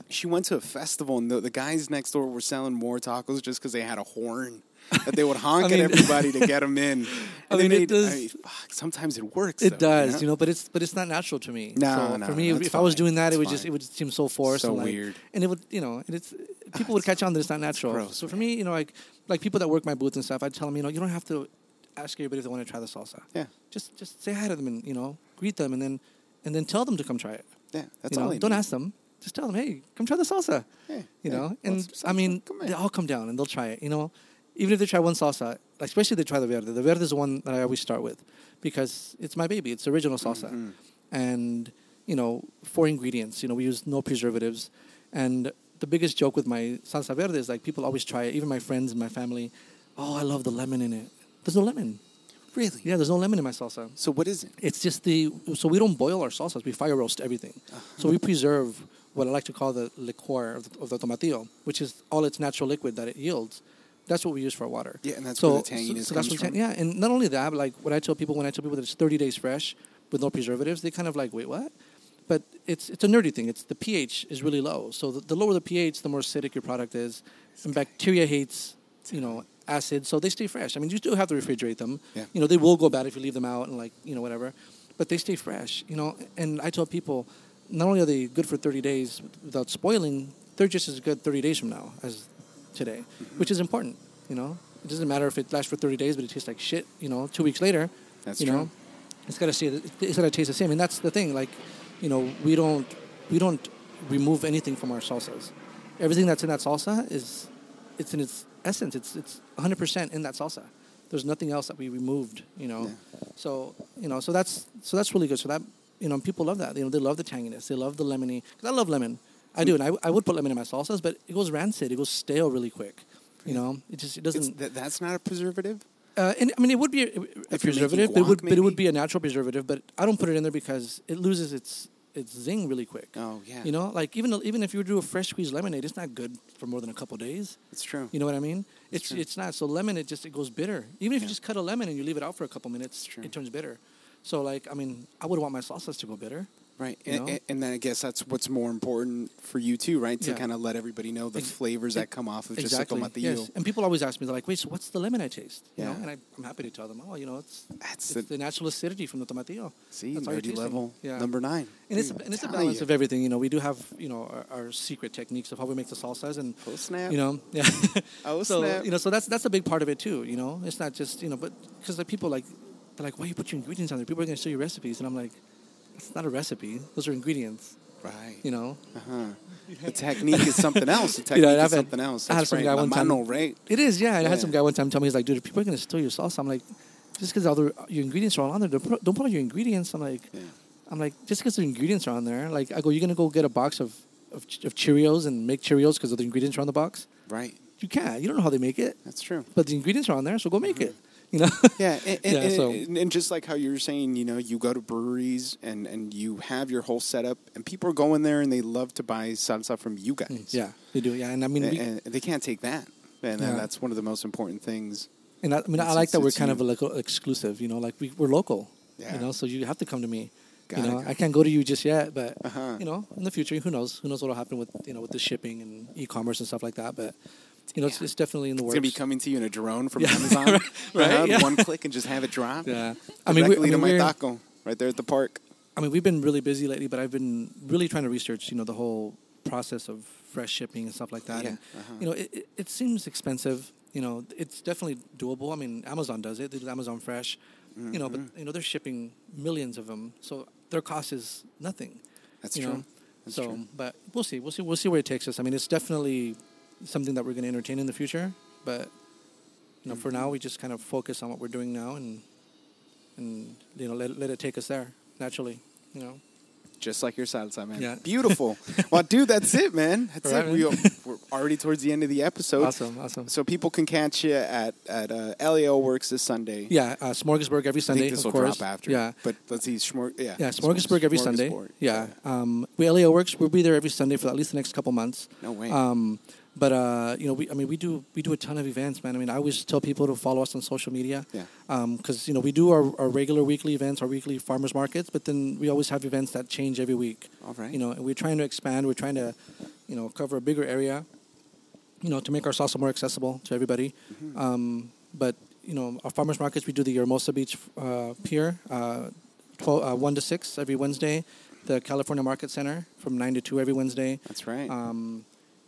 Speaker 1: she went to a festival, and the, the guys next door were selling more tacos just because they had a horn that they would honk
Speaker 2: I mean-
Speaker 1: at everybody to get them in.
Speaker 2: I
Speaker 1: And they
Speaker 2: mean, it does-
Speaker 1: I mean, fuck, sometimes it works.
Speaker 2: It
Speaker 1: though,
Speaker 2: does, you know, but it's but it's not natural to me.
Speaker 1: No,
Speaker 2: so
Speaker 1: no,
Speaker 2: for me, if I was doing that, it would just it would seem so forced,
Speaker 1: So
Speaker 2: and like-
Speaker 1: weird.
Speaker 2: and it would you know, and it's people would catch on that it's not natural.
Speaker 1: gross,
Speaker 2: so for
Speaker 1: man.
Speaker 2: me, you know, like like people that work my booth and stuff, I tell them, you know, you don't have to ask everybody if they want to try the salsa.
Speaker 1: Yeah.
Speaker 2: Just just say hi to them and you know greet them and then and then tell them to come try it.
Speaker 1: Yeah, that's
Speaker 2: you know,
Speaker 1: all.
Speaker 2: don't
Speaker 1: need.
Speaker 2: ask them. Just tell them, hey, come try the salsa.
Speaker 1: Yeah,
Speaker 2: You
Speaker 1: yeah.
Speaker 2: know, and I mean, they all come down and they'll try it. You know, even if they try one salsa, especially if they try the verde. The verde is the one that I always start with because it's my baby. It's the original salsa,
Speaker 1: Mm-hmm.
Speaker 2: and you know, four ingredients. You know, we use no preservatives, and the biggest joke with my salsa verde is like people always try it. Even my friends and my family, oh, I love the lemon in it. There's no lemon.
Speaker 1: really.
Speaker 2: Yeah, there's no lemon in my salsa.
Speaker 1: So what is it?
Speaker 2: It's just the so we don't boil our salsas. We fire roast everything. Uh-huh. So we preserve what I like to call the liqueur of the, of the tomatillo, which is all its natural liquid that it yields. That's what we use for water.
Speaker 1: Yeah, and that's
Speaker 2: so,
Speaker 1: where the tanginess
Speaker 2: so, so that's
Speaker 1: comes from.
Speaker 2: Yeah, and not only that, but like what I tell people when I tell people that it's 30 days fresh with no preservatives, they kind of like, wait, what? But it's it's a nerdy thing. It's the pH is really low. So the, the lower the pH, the more acidic your product is, and bacteria hates you know acid, so they stay fresh. I mean, you do have to refrigerate them.
Speaker 1: Yeah.
Speaker 2: You know, they will go bad if you leave them out and like you know whatever, but they stay fresh. You know, and I tell people, not only are they good for 30 days without spoiling, they're just as good 30 days from now as today,
Speaker 1: Mm-hmm.
Speaker 2: which is important. You know, it doesn't matter if it lasts for 30 days, but it tastes like shit. You know, two weeks later,
Speaker 1: That's
Speaker 2: you
Speaker 1: true.
Speaker 2: know, it's got to say it's got to taste the same, and that's the thing. Like, you know, we don't we don't remove anything from our salsas. Everything that's in that salsa is it's in its essence. It's it's 100 percent in that salsa. There's nothing else that we removed. You know, so you know, so that's so that's really good. So that you know, people love that. You know, they love the tanginess. They love the lemony. Because I love lemon. I do, and I, I would put lemon in my salsas, but it goes rancid. It goes stale really quick. You know, it just it doesn't.
Speaker 1: that, that's not a preservative.
Speaker 2: Uh, and I mean, it would be a, a
Speaker 1: If you're making
Speaker 2: preservative, but it would, but it would be a natural preservative. But I don't put it in there because it loses its its zing really quick.
Speaker 1: Oh yeah,
Speaker 2: You know, like even even if you do a fresh squeezed lemonade, it's not good for more than a couple days.
Speaker 1: it's true.
Speaker 2: You know what I mean? It's
Speaker 1: true.
Speaker 2: it's not. So lemon, it just it goes bitter. Even if
Speaker 1: Yeah.
Speaker 2: you just cut a lemon and you leave it out for a couple minutes, it turns bitter. So like, I mean, I would want my salsas to go bitter.
Speaker 1: Right, and, and, and then I guess that's what's more important for you too, right? To
Speaker 2: Yeah.
Speaker 1: kind of let everybody know the
Speaker 2: Ex-
Speaker 1: flavors that come off of just a
Speaker 2: exactly.
Speaker 1: tomatillo.
Speaker 2: Yes. And people always ask me, they're like, "Wait, so what's the lemon I taste?" You know,
Speaker 1: Yeah.
Speaker 2: and I, I'm happy to tell them, "Oh, you know, it's
Speaker 1: That's
Speaker 2: it's
Speaker 1: the
Speaker 2: the natural acidity from the tomatillo."
Speaker 1: see
Speaker 2: That's
Speaker 1: nerdy level
Speaker 2: Yeah.
Speaker 1: number nine.
Speaker 2: And it's, a, and it's a balance
Speaker 1: you.
Speaker 2: of everything. You know, we do have you know our, our secret techniques of how we make the salsas, and
Speaker 1: Oh, snap.
Speaker 2: you know, yeah.
Speaker 1: Oh,
Speaker 2: so
Speaker 1: snap.
Speaker 2: you know, so that's that's a big part of it too. You know, it's not just you know, but because the people like they're like, why you put your ingredients on there? People are going to show you recipes, and I'm like, it's not a recipe. Those are ingredients.
Speaker 1: right.
Speaker 2: You know,
Speaker 1: Uh-huh. The technique is something else. The
Speaker 2: You
Speaker 1: technique
Speaker 2: know,
Speaker 1: is
Speaker 2: had-
Speaker 1: something else.
Speaker 2: I had some
Speaker 1: right.
Speaker 2: guy one time-
Speaker 1: mano, right?
Speaker 2: it is. Yeah, and I had some guy one time tell me he's like, dude, if people are going to steal your salsa, I'm like, just because all the your ingredients are all on there, don't put, don't put all your ingredients. I'm like,
Speaker 1: Yeah.
Speaker 2: I'm like, just because the ingredients are on there, like, I go, you're gonna go get a box of of, of Cheerios and make Cheerios because the ingredients are on the box.
Speaker 1: Right.
Speaker 2: You can't. You don't know how they make it,
Speaker 1: That's true.
Speaker 2: but the ingredients are on there, so go make it. You know.
Speaker 1: Yeah, and, and,
Speaker 2: Yeah, so-
Speaker 1: and, and just like how you were saying, you know, you go to breweries and, and you have your whole setup, and people are going there and they love to buy salsa from you guys.
Speaker 2: Mm, yeah, they do. Yeah, and I mean, we,
Speaker 1: they can't take that, and
Speaker 2: Yeah.
Speaker 1: that's one of the most important things.
Speaker 2: and I, I mean, I like that we're kind
Speaker 1: you.
Speaker 2: of a local exclusive. You know, like we, we're local.
Speaker 1: Yeah.
Speaker 2: You know, so you have to come to me.
Speaker 1: Gotta
Speaker 2: you know,
Speaker 1: come.
Speaker 2: I can't go to you just yet, but
Speaker 1: Uh-huh.
Speaker 2: you know, in the future, who knows? Who knows what'll happen with you know with the shipping and e-commerce and stuff like that? But you know, it's,
Speaker 1: Yeah.
Speaker 2: it's definitely in the
Speaker 1: It's
Speaker 2: works.
Speaker 1: gonna be coming to you in a drone from
Speaker 2: Yeah.
Speaker 1: Amazon,
Speaker 2: Right,
Speaker 1: Uh-huh,
Speaker 2: yeah.
Speaker 1: One click and just have it drop.
Speaker 2: Yeah, I mean, we, I mean,
Speaker 1: to my taco right there at the park.
Speaker 2: I mean, we've been really busy lately, but I've been really trying to research, you know, the whole process of fresh shipping and stuff like that.
Speaker 1: Yeah,
Speaker 2: And,
Speaker 1: uh-huh.
Speaker 2: you know, it, it, it seems expensive. You know, it's definitely doable. I mean, Amazon does it. They do Amazon Fresh. You know, but
Speaker 1: Mm-hmm.
Speaker 2: you know they're shipping millions of them, so their cost is nothing.
Speaker 1: That's true.
Speaker 2: Know?
Speaker 1: That's
Speaker 2: so,
Speaker 1: true.
Speaker 2: but we'll see. We'll see. We'll see where it takes us. I mean, it's definitely something that we're going to entertain in the future. But you know, for
Speaker 1: Mm-hmm.
Speaker 2: now, we just kind of focus on what we're doing now, and and you know, let let it take us there naturally. You know.
Speaker 1: Just like your salsa, man.
Speaker 2: Yeah.
Speaker 1: Beautiful. well, dude, that's it, man. That's
Speaker 2: right,
Speaker 1: it. We,
Speaker 2: man.
Speaker 1: we're already towards the end of the episode.
Speaker 2: Awesome, awesome.
Speaker 1: So people can catch you at at uh, LA Ale Works this Sunday.
Speaker 2: Yeah, uh, Smorgasburg every Sunday.
Speaker 1: this
Speaker 2: of
Speaker 1: will
Speaker 2: course.
Speaker 1: drop after.
Speaker 2: Yeah,
Speaker 1: But let's see, Schmor- yeah.
Speaker 2: yeah, Smorgasburg every Sunday.
Speaker 1: Smorgasbord.
Speaker 2: Yeah, um, we LA Ale works. We'll be there every Sunday for at least the next couple months.
Speaker 1: No way.
Speaker 2: Um, but uh, you know, we I mean, we do we do a ton of events, man. I mean, I always tell people to follow us on social media.
Speaker 1: Yeah.
Speaker 2: Because you know we do our, our regular weekly events, our weekly farmers markets, but then we always have events that change every week.
Speaker 1: All right.
Speaker 2: You know, and we're trying to expand. We're trying to, you know, cover a bigger area. You know, to make our salsa more accessible to everybody.
Speaker 1: Mm-hmm.
Speaker 2: Um, but you know, our farmers markets, we do the Hermosa Beach uh, Pier, uh, 12, uh, one to six every Wednesday. The California Market Center from nine to two every Wednesday.
Speaker 1: That's right.
Speaker 2: Um,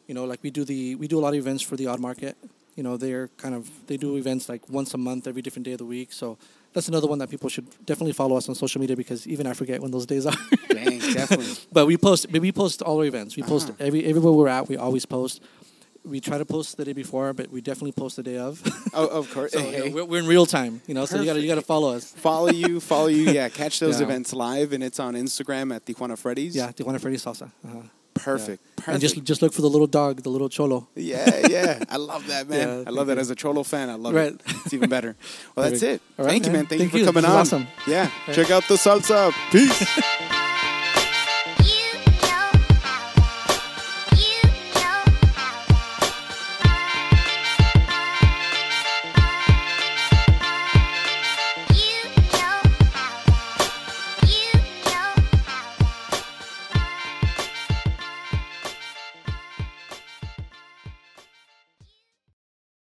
Speaker 2: you know, like we do the we do a lot of events for the odd market. You know, they're kind of they do events like once a month, every different day of the week. So that's another one that people should definitely follow us on social media because even I forget when those days are.
Speaker 1: Dang, definitely.
Speaker 2: but we post we post all our events. We post
Speaker 1: Uh-huh.
Speaker 2: every everywhere we're at. We always post. We try to post the day before, but we definitely post the day of.
Speaker 1: Oh, of course.
Speaker 2: so
Speaker 1: hey,
Speaker 2: you know, we're, we're in real time, you know. So you got to you got to follow us.
Speaker 1: follow you, follow you. Yeah, catch those
Speaker 2: Yeah.
Speaker 1: events live, and it's on Instagram at Tijuana Freddy's.
Speaker 2: Yeah, Tijuana Freddy Salsa. Uh-huh.
Speaker 1: Perfect,
Speaker 2: Yeah.
Speaker 1: perfect.
Speaker 2: And just just look for the little dog, the little cholo.
Speaker 1: yeah, yeah. I love that, man.
Speaker 2: Yeah,
Speaker 1: I love that
Speaker 2: you.
Speaker 1: as a Cholo fan. I love
Speaker 2: Right.
Speaker 1: it. It's even better. Well, that's it.
Speaker 2: Perfect. All right,
Speaker 1: Thank you,
Speaker 2: man.
Speaker 1: man. Thank,
Speaker 2: Thank
Speaker 1: you for
Speaker 2: you.
Speaker 1: coming on.
Speaker 2: awesome.
Speaker 1: Yeah. Check out the salsa. Peace.